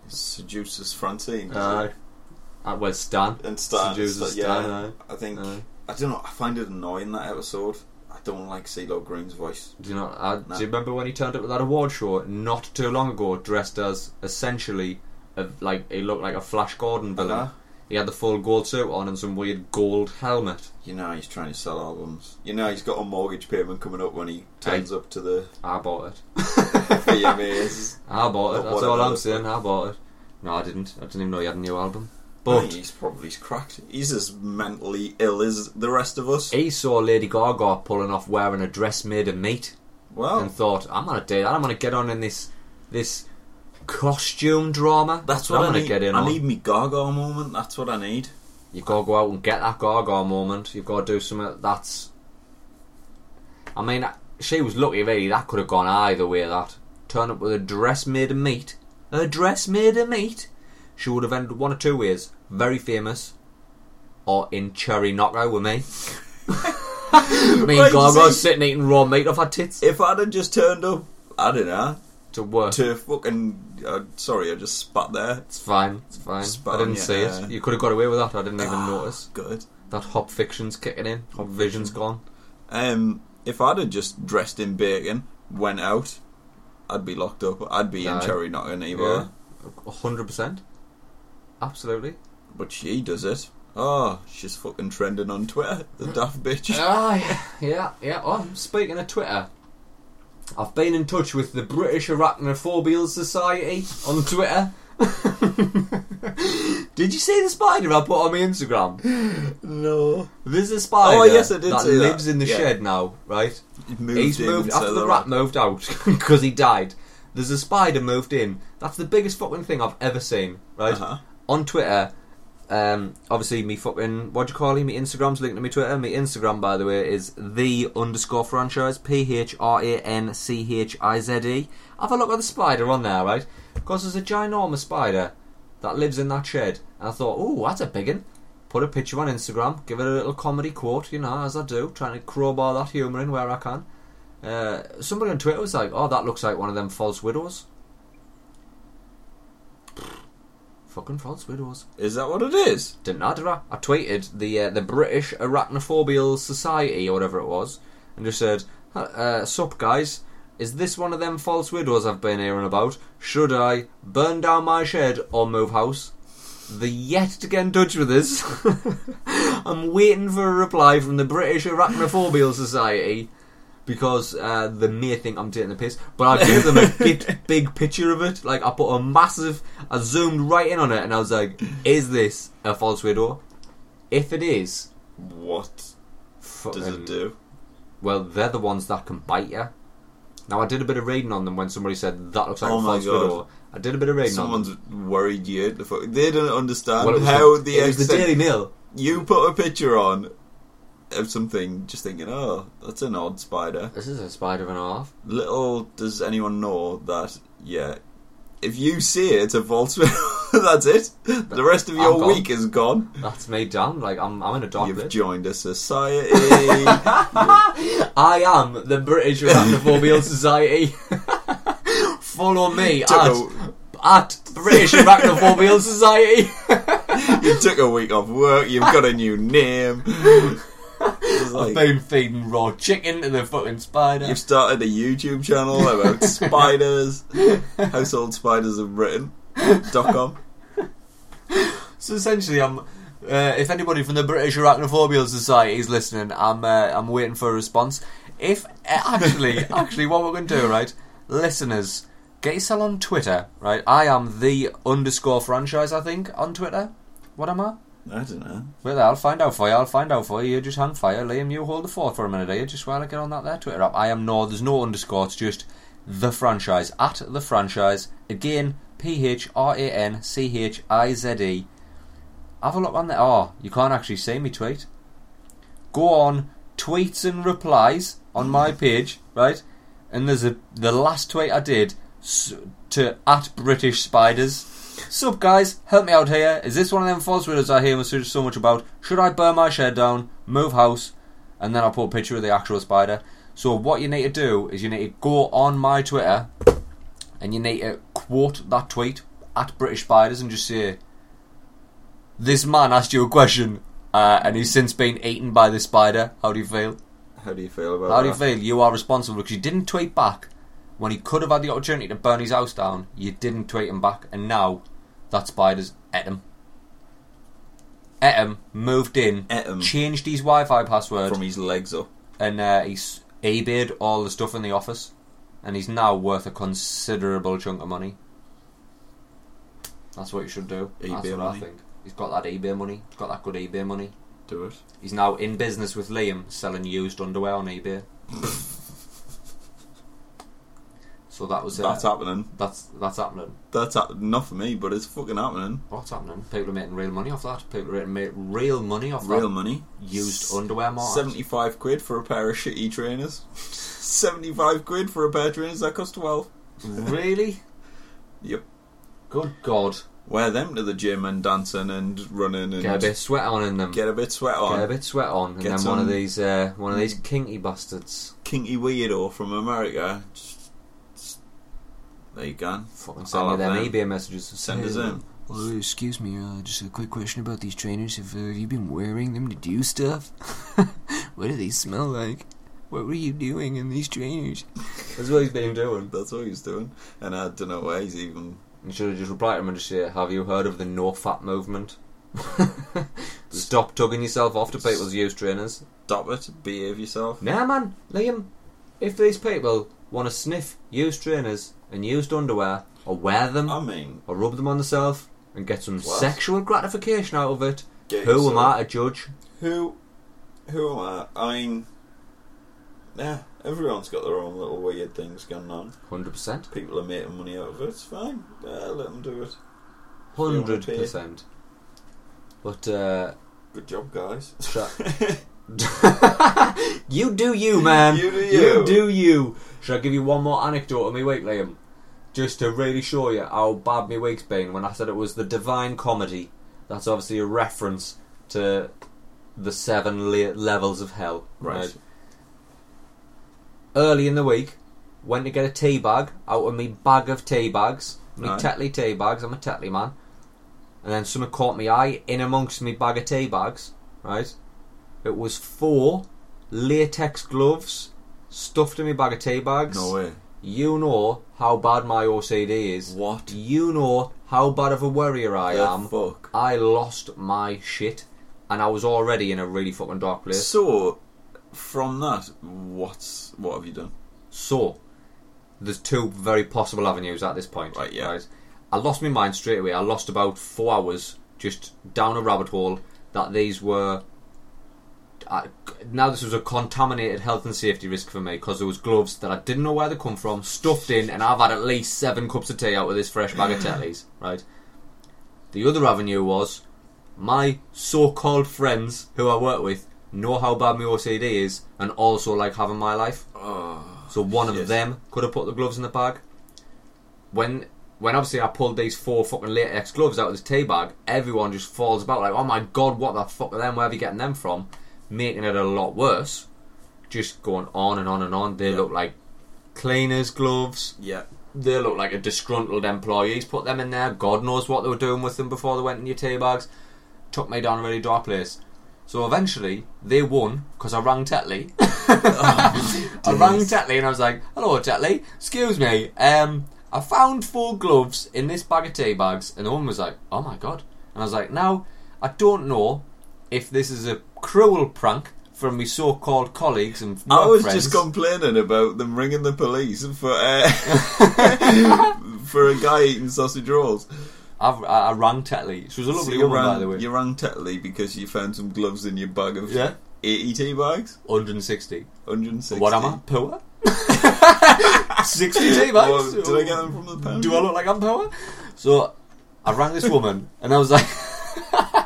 [SPEAKER 1] Seduces Francine. it?
[SPEAKER 2] Uh, well, Stan.
[SPEAKER 1] And Stan.
[SPEAKER 2] Seduces
[SPEAKER 1] yeah,
[SPEAKER 2] Stan, aye.
[SPEAKER 1] I think.
[SPEAKER 2] Aye.
[SPEAKER 1] I don't know. I find it annoying that episode. I don't like CeeLo Green's voice.
[SPEAKER 2] Do you know? Uh. Do you remember when he turned up at that award show not too long ago, dressed as essentially, a, like he looked like a Flash Gordon villain.
[SPEAKER 1] Uh-huh.
[SPEAKER 2] He had the full gold suit on and some weird gold helmet.
[SPEAKER 1] You know he's trying to sell albums. You know he's got a mortgage payment coming up when he turns up to the
[SPEAKER 2] I bought it.
[SPEAKER 1] VMAs.
[SPEAKER 2] I bought it. That's all I'm saying. I bought it. No, I didn't. I didn't even know he had a new album.
[SPEAKER 1] I
[SPEAKER 2] But
[SPEAKER 1] think he's probably cracked. He's as mentally ill as the rest of us.
[SPEAKER 2] he saw Lady Gaga pulling off wearing a dress made of meat
[SPEAKER 1] Well,
[SPEAKER 2] and thought, "I'm gonna do that. I'm gonna get on in this this costume drama.
[SPEAKER 1] that's
[SPEAKER 2] what I'm
[SPEAKER 1] I
[SPEAKER 2] gonna
[SPEAKER 1] need.
[SPEAKER 2] get in
[SPEAKER 1] I
[SPEAKER 2] on.
[SPEAKER 1] need me Gaga moment. That's what I need.
[SPEAKER 2] You've got to go out and get that Gaga moment. You've got to do something that's. I mean, she was lucky, really. That could have gone either way. That turn up with a dress made of meat, a dress made of meat. She would have ended one or two ways: very famous, or in cherry knockout with me. me and
[SPEAKER 1] see-
[SPEAKER 2] sitting eating raw meat off her tits
[SPEAKER 1] If I'd have just turned up, I don't know,
[SPEAKER 2] to work.
[SPEAKER 1] to fucking. Uh, sorry, I just spat there.
[SPEAKER 2] It's fine. It's fine.
[SPEAKER 1] Spot
[SPEAKER 2] I didn't see it. You could have got away with that. I didn't even
[SPEAKER 1] Ah,
[SPEAKER 2] notice.
[SPEAKER 1] Good.
[SPEAKER 2] That hop fiction's kicking in. Hop vision's gone.
[SPEAKER 1] Um, if I'd have just dressed in bacon, went out, I'd be locked up. I'd be in
[SPEAKER 2] Aye.
[SPEAKER 1] cherry knocking either.
[SPEAKER 2] Yeah. A hundred percent. Absolutely.
[SPEAKER 1] But she does it. Oh, she's fucking trending on Twitter. The daft bitch.
[SPEAKER 2] Ah, yeah, yeah, yeah. Oh, speaking of Twitter, I've been in touch with the British Arachnophobial Society on Twitter. did you see the spider I put on my Instagram?
[SPEAKER 1] No.
[SPEAKER 2] There's a spider
[SPEAKER 1] Oh, yes, I did
[SPEAKER 2] that
[SPEAKER 1] see that.
[SPEAKER 2] lives in the
[SPEAKER 1] Yeah.
[SPEAKER 2] shed now, right?
[SPEAKER 1] He's moved
[SPEAKER 2] He's
[SPEAKER 1] in
[SPEAKER 2] moved after the rat moved out because he died. There's a spider moved in. That's the biggest fucking thing I've ever seen, right?
[SPEAKER 1] Uh-huh.
[SPEAKER 2] On Twitter, um, obviously me fucking what do you call him? Me Instagram's linked to me Twitter. Me Instagram, by the way, is the underscore Phranchize P H R A N C H I Z E. Have a look at the spider on there, right? Because there's a ginormous spider that lives in that shed, and I thought, oh, that's a big one. Put a picture on Instagram, give it a little comedy quote, you know, as I do, trying to crowbar that humour in where I can. Uh, somebody on Twitter was like, "Oh, that looks like one of them false widows." Fucking false widows.
[SPEAKER 1] Is that what it is?
[SPEAKER 2] Didn't I? Did I? I tweeted the uh, the British Arachnophobial Society or whatever it was, and just said, uh, "Sup guys, is this one of them false widows I've been hearing about? Should I burn down my shed or move house?" The yet to get in touch with us. I'm waiting for a reply from the British Arachnophobial Society because uh, they may think I'm taking the piss. But I gave them a big, big picture of it. Like I put a massive, I zoomed right in on it, and I was like, "Is this a false widow? If it is,
[SPEAKER 1] What does it do?
[SPEAKER 2] well, they're the ones that can bite you." Now I did a bit of reading on them when somebody said that looks like
[SPEAKER 1] Oh
[SPEAKER 2] a false
[SPEAKER 1] God.
[SPEAKER 2] widow. I did a bit of reading
[SPEAKER 1] Someone's
[SPEAKER 2] on them.
[SPEAKER 1] worried you. The fuck. They don't understand
[SPEAKER 2] Well,
[SPEAKER 1] how
[SPEAKER 2] the,
[SPEAKER 1] the,
[SPEAKER 2] it was the Daily Mail.
[SPEAKER 1] you put a picture on of something, just thinking, "Oh, that's an odd spider."
[SPEAKER 2] This is a spider and a half.
[SPEAKER 1] Little does anyone know that, yeah, if you see it, it's a false. That's it. The rest of your week is gone.
[SPEAKER 2] That's me done. Like I'm, I'm in a dark
[SPEAKER 1] You've
[SPEAKER 2] place.
[SPEAKER 1] joined a society.
[SPEAKER 2] I am the British Arachnophobial Society. Follow me
[SPEAKER 1] Took
[SPEAKER 2] at,
[SPEAKER 1] a-
[SPEAKER 2] at British Arachnophobial Society.
[SPEAKER 1] you took a week off work. You've got a new name.
[SPEAKER 2] I've
[SPEAKER 1] like,
[SPEAKER 2] been feeding raw chicken to the fucking spider.
[SPEAKER 1] you've started a YouTube channel about spiders, household spiders of Britain. dot com.
[SPEAKER 2] So essentially, I'm. Uh, if anybody from the British Arachnophobia Society is listening, I'm uh, I'm waiting for a response. If uh, actually, actually, what we're going to do, right, listeners, get yourself on Twitter, right? I am the underscore Phranchize, I think, on Twitter. What am I?
[SPEAKER 1] I don't know.
[SPEAKER 2] Well, I'll find out for you. I'll find out for you. You just hang fire, Liam. You hold the fort for a minute, are you? Just while I get on that there Twitter app. I am no. There's no underscore. It's just the Phranchize at the Phranchize. Again, P H R A N C H I Z E. Have a look on there. Oh, you can't actually see me tweet. Go on tweets and replies on my hmm. page, right? And there's a the last tweet I did s- to at British Spiders. Sup guys, help me out here. Is this one of them false widows I hear so so much about? Should I burn my shed down, move house, and then I'll put a picture of the actual spider? So what you need to do is you need to go on my Twitter and you need to quote that tweet at British Spiders and just say, "This man asked you a question, uh, and he's since been eaten by the spider. How do you feel?
[SPEAKER 1] How do you feel about that?
[SPEAKER 2] How do you
[SPEAKER 1] that?
[SPEAKER 2] feel? You are responsible because you didn't tweet back when he could have had the opportunity to burn his house down. You didn't tweet him back, and now that spider's at him. At him, moved in,
[SPEAKER 1] him.
[SPEAKER 2] changed his Wi-Fi password,
[SPEAKER 1] From his legs up.
[SPEAKER 2] and uh, he's eBayed all the stuff in the office, and he's now worth a considerable chunk of money. That's what you should do. That's
[SPEAKER 1] eBay
[SPEAKER 2] what
[SPEAKER 1] money.
[SPEAKER 2] I think. He's got that eBay money. He's got that good eBay money.
[SPEAKER 1] Do it.
[SPEAKER 2] He's now in business with Liam, selling used underwear on eBay. so that was uh,
[SPEAKER 1] That's happening.
[SPEAKER 2] that's that's happening.
[SPEAKER 1] That's hap- not for me, but it's fucking happening.
[SPEAKER 2] What's happening? People are making real money off that. People are making real money off
[SPEAKER 1] Real
[SPEAKER 2] that
[SPEAKER 1] money.
[SPEAKER 2] used underwear market.
[SPEAKER 1] 75 quid for a pair of shitty trainers. 75 quid for a pair of trainers that cost 12.
[SPEAKER 2] really?
[SPEAKER 1] Yep.
[SPEAKER 2] Good God!
[SPEAKER 1] Wear them to the gym and dancing and running and
[SPEAKER 2] Get a bit sweat on in them.
[SPEAKER 1] get a bit sweat on.
[SPEAKER 2] Get a bit sweat on, and
[SPEAKER 1] Get
[SPEAKER 2] then one of these uh, one of these kinky bastards.
[SPEAKER 1] Kinky weirdo from America. Just- there you go.
[SPEAKER 2] Fucking send
[SPEAKER 1] I'll
[SPEAKER 2] me
[SPEAKER 1] have
[SPEAKER 2] them
[SPEAKER 1] them.
[SPEAKER 2] eBay messages.
[SPEAKER 1] Send us in.
[SPEAKER 3] Well, excuse me, uh, just a quick question about these trainers. Have, uh, have you been wearing them to do stuff? what do they smell like? What were you doing in these trainers?
[SPEAKER 2] That's what he's been doing.
[SPEAKER 1] That's what he's doing. And I don't know why he's even.
[SPEAKER 2] You should have just replied to him and just said, "Have you heard of the No Fap movement?" Stop tugging yourself off to people's used trainers.
[SPEAKER 1] Stop it. Behave yourself.
[SPEAKER 2] Nah, man, Liam. If these people want to sniff used trainers and used underwear, or wear them,
[SPEAKER 1] I mean,
[SPEAKER 2] or rub them on themselves and get some sexual gratification out of it,
[SPEAKER 1] get
[SPEAKER 2] who am
[SPEAKER 1] yourself-
[SPEAKER 2] I to judge?
[SPEAKER 1] Who, who am I? I mean, yeah, everyone's got their own little weird things going on.
[SPEAKER 2] Hundred percent,
[SPEAKER 1] People are making money out of it. It's fine. Yeah, let them do it.
[SPEAKER 2] Hundred percent. But uh,
[SPEAKER 1] Good job, guys.
[SPEAKER 2] Shut- you do you, man.
[SPEAKER 1] You do you.
[SPEAKER 2] do you. Should I give you one more anecdote of my week, Liam? Just to really show you how bad my week's been. When I said it was the Divine Comedy, that's obviously a reference to the seven le- levels of hell.
[SPEAKER 1] Right.
[SPEAKER 2] Early in the week, went to get a tea bag out of me bag of tea bags. Me
[SPEAKER 1] Right.
[SPEAKER 2] Tetley tea bags. I'm a Tetley man. And then someone caught me eye in amongst me bag of tea bags. Right. It was four latex gloves stuffed in my bag of tea bags.
[SPEAKER 1] no way.
[SPEAKER 2] You know how bad my OCD is.
[SPEAKER 1] What?
[SPEAKER 2] You know how bad of a worrier I
[SPEAKER 1] the
[SPEAKER 2] am.
[SPEAKER 1] fuck?
[SPEAKER 2] I lost my shit, and I was already in a really fucking dark place.
[SPEAKER 1] So, from that, what's what have you done?
[SPEAKER 2] So, there's two very possible avenues at this point.
[SPEAKER 1] Right, yeah.
[SPEAKER 2] I lost my mind straight away. I lost about four hours just down a rabbit hole that these were. I, now this was a contaminated health and safety risk for me because there was gloves that I didn't know where they come from, stuffed in, and I've had at least seven cups of tea out of this fresh bag of Tetley's. Right. The other avenue was my so-called friends who I work with know how bad my OCD is and also like having my life.
[SPEAKER 1] Oh,
[SPEAKER 2] So one of them could have put the gloves in the bag. When when obviously I pulled these four fucking latex gloves out of this tea bag, everyone just falls about like, oh my god, what the fuck are them? Where are you getting them from? Making it a lot worse. Just going on and on and on. They
[SPEAKER 1] Yeah.
[SPEAKER 2] look like cleaners' gloves.
[SPEAKER 1] Yeah.
[SPEAKER 2] They look like a disgruntled employees put them in there. God knows what they were doing with them before they went in your tea bags. Took me down a really dark place. So eventually, they won because I rang Tetley. I rang Tetley and I was like, "Hello, Tetley. Excuse me. Um, I found four gloves in this bag of tea bags." And the woman was like, "Oh my god!" And I was like, "Now, I don't know if this is a cruel prank from my so-called colleagues and
[SPEAKER 1] I was
[SPEAKER 2] friends.
[SPEAKER 1] just complaining about them ringing the police for uh, for a guy eating sausage rolls.
[SPEAKER 2] I've, I, I rang Tetley. She was a lovely
[SPEAKER 1] you
[SPEAKER 2] woman,
[SPEAKER 1] rang,
[SPEAKER 2] by the way.
[SPEAKER 1] You rang Tetley because you found some gloves in your bag of
[SPEAKER 2] Yeah.
[SPEAKER 1] 80 tea bags?
[SPEAKER 2] 160.
[SPEAKER 1] 160.
[SPEAKER 2] What am I? Poor? 60 tea bags?
[SPEAKER 1] Well, did I get them from the pound?
[SPEAKER 2] Do I look like I'm poor? So I rang this woman and I was like,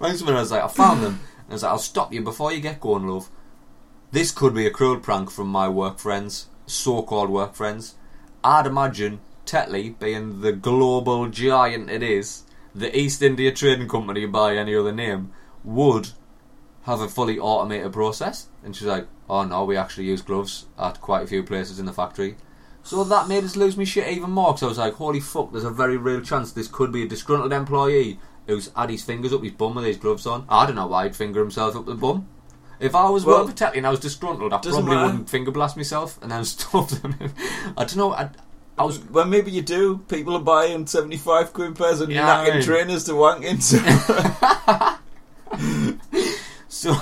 [SPEAKER 2] rang and I was like, I found them. And I was like, I'll stop you before you get going, love. This could be a cruel prank from my work friends, so-called work friends. I'd imagine Tetley, being the global giant it is, the East India Trading Company by any other name, would have a fully automated process. And she's like, oh no, we actually use gloves at quite a few places in the factory. So that made us lose me shit even more because I was like, holy fuck, there's a very real chance this could be a disgruntled employee who's had his fingers up his bum with his gloves on. I don't know why he'd finger himself up the bum. If I was
[SPEAKER 1] Well,
[SPEAKER 2] for and I was disgruntled, I probably
[SPEAKER 1] matter.
[SPEAKER 2] wouldn't finger blast myself and then stuff them. I don't know, I, I was
[SPEAKER 1] Well, maybe you do. People are buying 75 quid pairs and
[SPEAKER 2] Yeah,
[SPEAKER 1] knacking
[SPEAKER 2] I mean-
[SPEAKER 1] trainers to wank into.
[SPEAKER 2] So,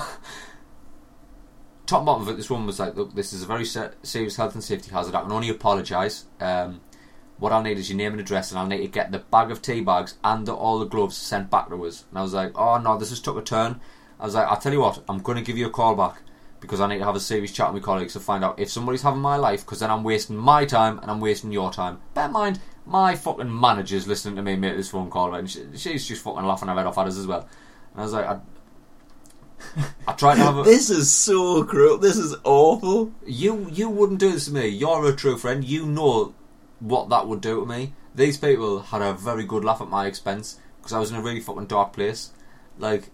[SPEAKER 2] top bottom of it, this woman was like, "Look, this is a very serious health and safety hazard. I can only apologise. Um, what I'll need is your name and address, and I'll need to get the bag of tea bags and the, all the gloves sent back to us." And I was like, "Oh no, this has took a turn." I was like, "I'll tell you what, I'm going to give you a call back." Because I need to have a serious chat with my colleagues to find out if somebody's having my life, because then I'm wasting my time and I'm wasting your time. Bear in mind, my fucking manager's listening to me make this phone call. And she, she's just fucking laughing her head off at us as well. And I was like, I, I tried to have a.
[SPEAKER 1] this is so cruel. This is awful.
[SPEAKER 2] You you wouldn't do this to me. You're a true friend. You know what that would do to me. These people had a very good laugh at my expense because I was in a really fucking dark place, like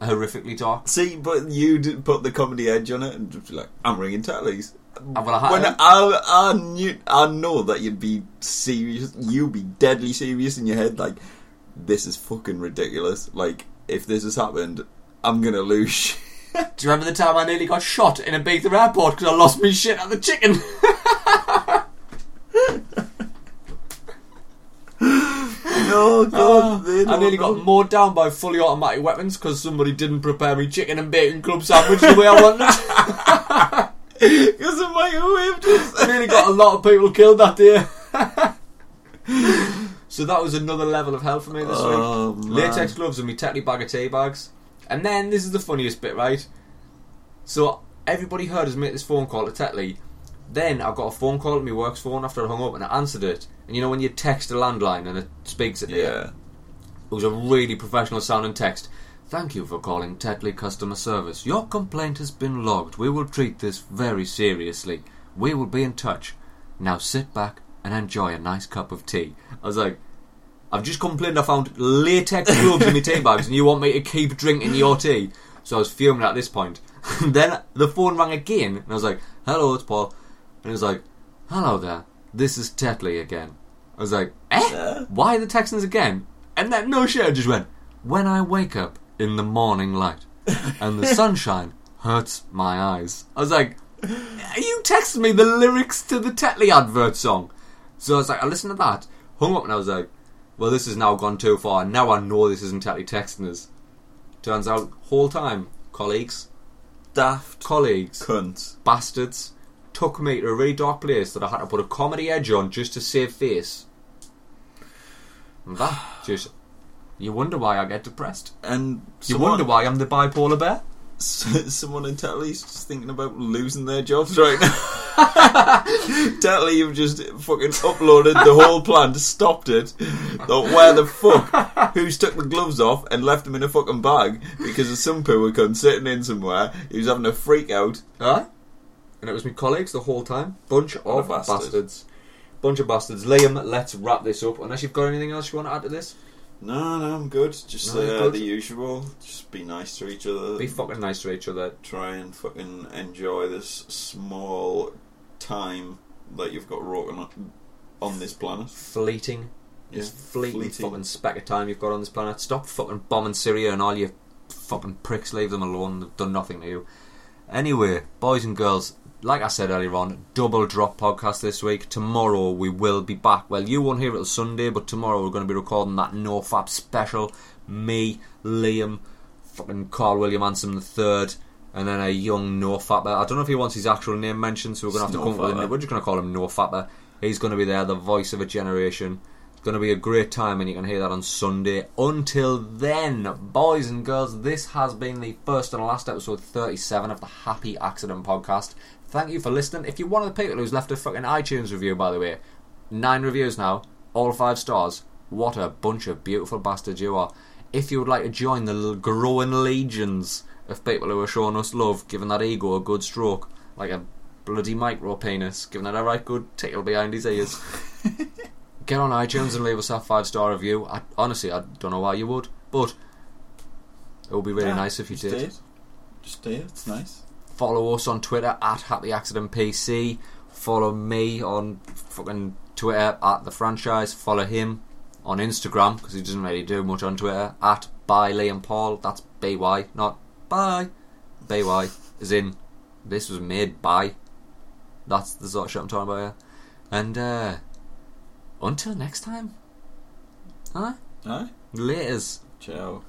[SPEAKER 2] horrifically dark.
[SPEAKER 1] See, but you did put the comedy edge on it and just be like, I'm ringing. Uh,
[SPEAKER 2] and when I
[SPEAKER 1] When I, I knew, I know that you'd be serious. You'd be deadly serious in your head. Like, this is fucking ridiculous. Like, if this has happened, I'm gonna lose. shit.
[SPEAKER 2] do you remember the time I nearly got shot in a Ibiza airport because I lost me shit at the chicken?
[SPEAKER 1] no, God, ah, they
[SPEAKER 2] I
[SPEAKER 1] don't
[SPEAKER 2] nearly
[SPEAKER 1] know.
[SPEAKER 2] got mowed down by fully automatic weapons because somebody didn't prepare me chicken and bacon club sandwich the way I wanted.
[SPEAKER 1] Because of microwave just.
[SPEAKER 2] I nearly got a lot of people killed that day. so that was another level of hell for me this
[SPEAKER 1] Oh,
[SPEAKER 2] week.
[SPEAKER 1] man.
[SPEAKER 2] Latex gloves and me Tetley bag of tea bags. And then this is the funniest bit, right? So everybody heard us make this phone call to Tetley. Then I got a phone call to my work's phone after I hung up and I answered it. And you know when you text a landline and it speaks at you?
[SPEAKER 1] Yeah.
[SPEAKER 2] It was a really professional sounding text. Thank you for calling Tetley Customer Service. Your complaint has been logged. We will treat this very seriously. We will be in touch. Now sit back and enjoy a nice cup of tea. I was like, I've just complained I found latex gloves in my tea bags and you want me to keep drinking your tea. So I was fuming at this point. then the phone rang again and I was like, hello, it's Paul. And he was like, hello there. This is Tetley again. I was like, eh? Why the Texans again? And then no shit, I just went, when I wake up in the morning light and the sunshine hurts my eyes. I was like, you texted me the lyrics to the Tetley advert song. So I was like, I listened to that, hung up, and I was like, well, this has now gone too far. Now I know this isn't Tetley texting us. Turns out, whole time, colleagues,
[SPEAKER 1] Daft
[SPEAKER 2] colleagues,
[SPEAKER 1] cunts.
[SPEAKER 2] bastards, took me to a really dark place that I had to put a comedy edge on just to save face. And that just. You wonder why I get depressed.
[SPEAKER 1] And
[SPEAKER 2] You wonder why I'm the bipolar bear.
[SPEAKER 1] someone in Tetley's just thinking about losing their jobs right now. Tetley, you've just fucking uploaded the whole plan, stopped it. Thought, where the fuck? Who's took the gloves off and left them in a fucking bag because of some poor cunt sitting in somewhere. He was having a freak out.
[SPEAKER 2] Huh? And it was my colleagues the whole time. Bunch of
[SPEAKER 1] bastard.
[SPEAKER 2] bastards. Bunch of bastards. Liam, let's wrap this up. Unless you've got anything else you want to add to this?
[SPEAKER 1] No, no, I'm good. Just
[SPEAKER 2] No,
[SPEAKER 1] uh,
[SPEAKER 2] good.
[SPEAKER 1] the usual. Just be nice to each other.
[SPEAKER 2] Be fucking nice to each other.
[SPEAKER 1] Try and fucking enjoy this small time that you've got wrought on, on this planet.
[SPEAKER 2] Fleeting.
[SPEAKER 1] Yeah,
[SPEAKER 2] This fleeting,
[SPEAKER 1] fleeting.
[SPEAKER 2] fucking speck of time you've got on this planet. Stop fucking bombing Syria and all you fucking pricks. Leave them alone. They've done nothing to you. Anyway, boys and girls, like I said earlier on, double drop podcast this week. Tomorrow we will be back. Well, you won't hear it till Sunday, but tomorrow we're going to be recording that No Fap special. Me, Liam, fucking Carl William Anson the third, and then a young No Fapper. I don't know if he wants his actual name mentioned, so we're going to have to come up with a. We're just going to call him No Fapper. He's going to be there, the voice of a generation. It's going to be a great time, and you can hear that on Sunday. Until then, boys and girls, this has been the first and last episode 37 of the Happy Accident Podcast. Thank you for listening. If you're one of the people who's left a fucking iTunes review, by the way, nine reviews now, all five stars. What a bunch of beautiful bastards you are. If you would like to join the growing legions of people who are showing us love, giving that ego a good stroke, like a bloody micro penis, giving it a right good tickle behind his ears. Get on iTunes and leave us a five star review. I, honestly, I don't know why you would, but it would be really
[SPEAKER 1] Yeah,
[SPEAKER 2] nice if you
[SPEAKER 1] just
[SPEAKER 2] did.
[SPEAKER 1] Just do it. It's nice.
[SPEAKER 2] Follow us on Twitter at Happy Accident PC. Follow me on fucking Twitter at the Phranchize. Follow him on Instagram because he doesn't really do much on Twitter at by Liam Paul. That's B Y, not by B Y. is in, this was made by. That's the sort of shit I'm talking about here. And uh, until next time, huh?
[SPEAKER 1] Aye.
[SPEAKER 2] Laters.
[SPEAKER 1] Ciao.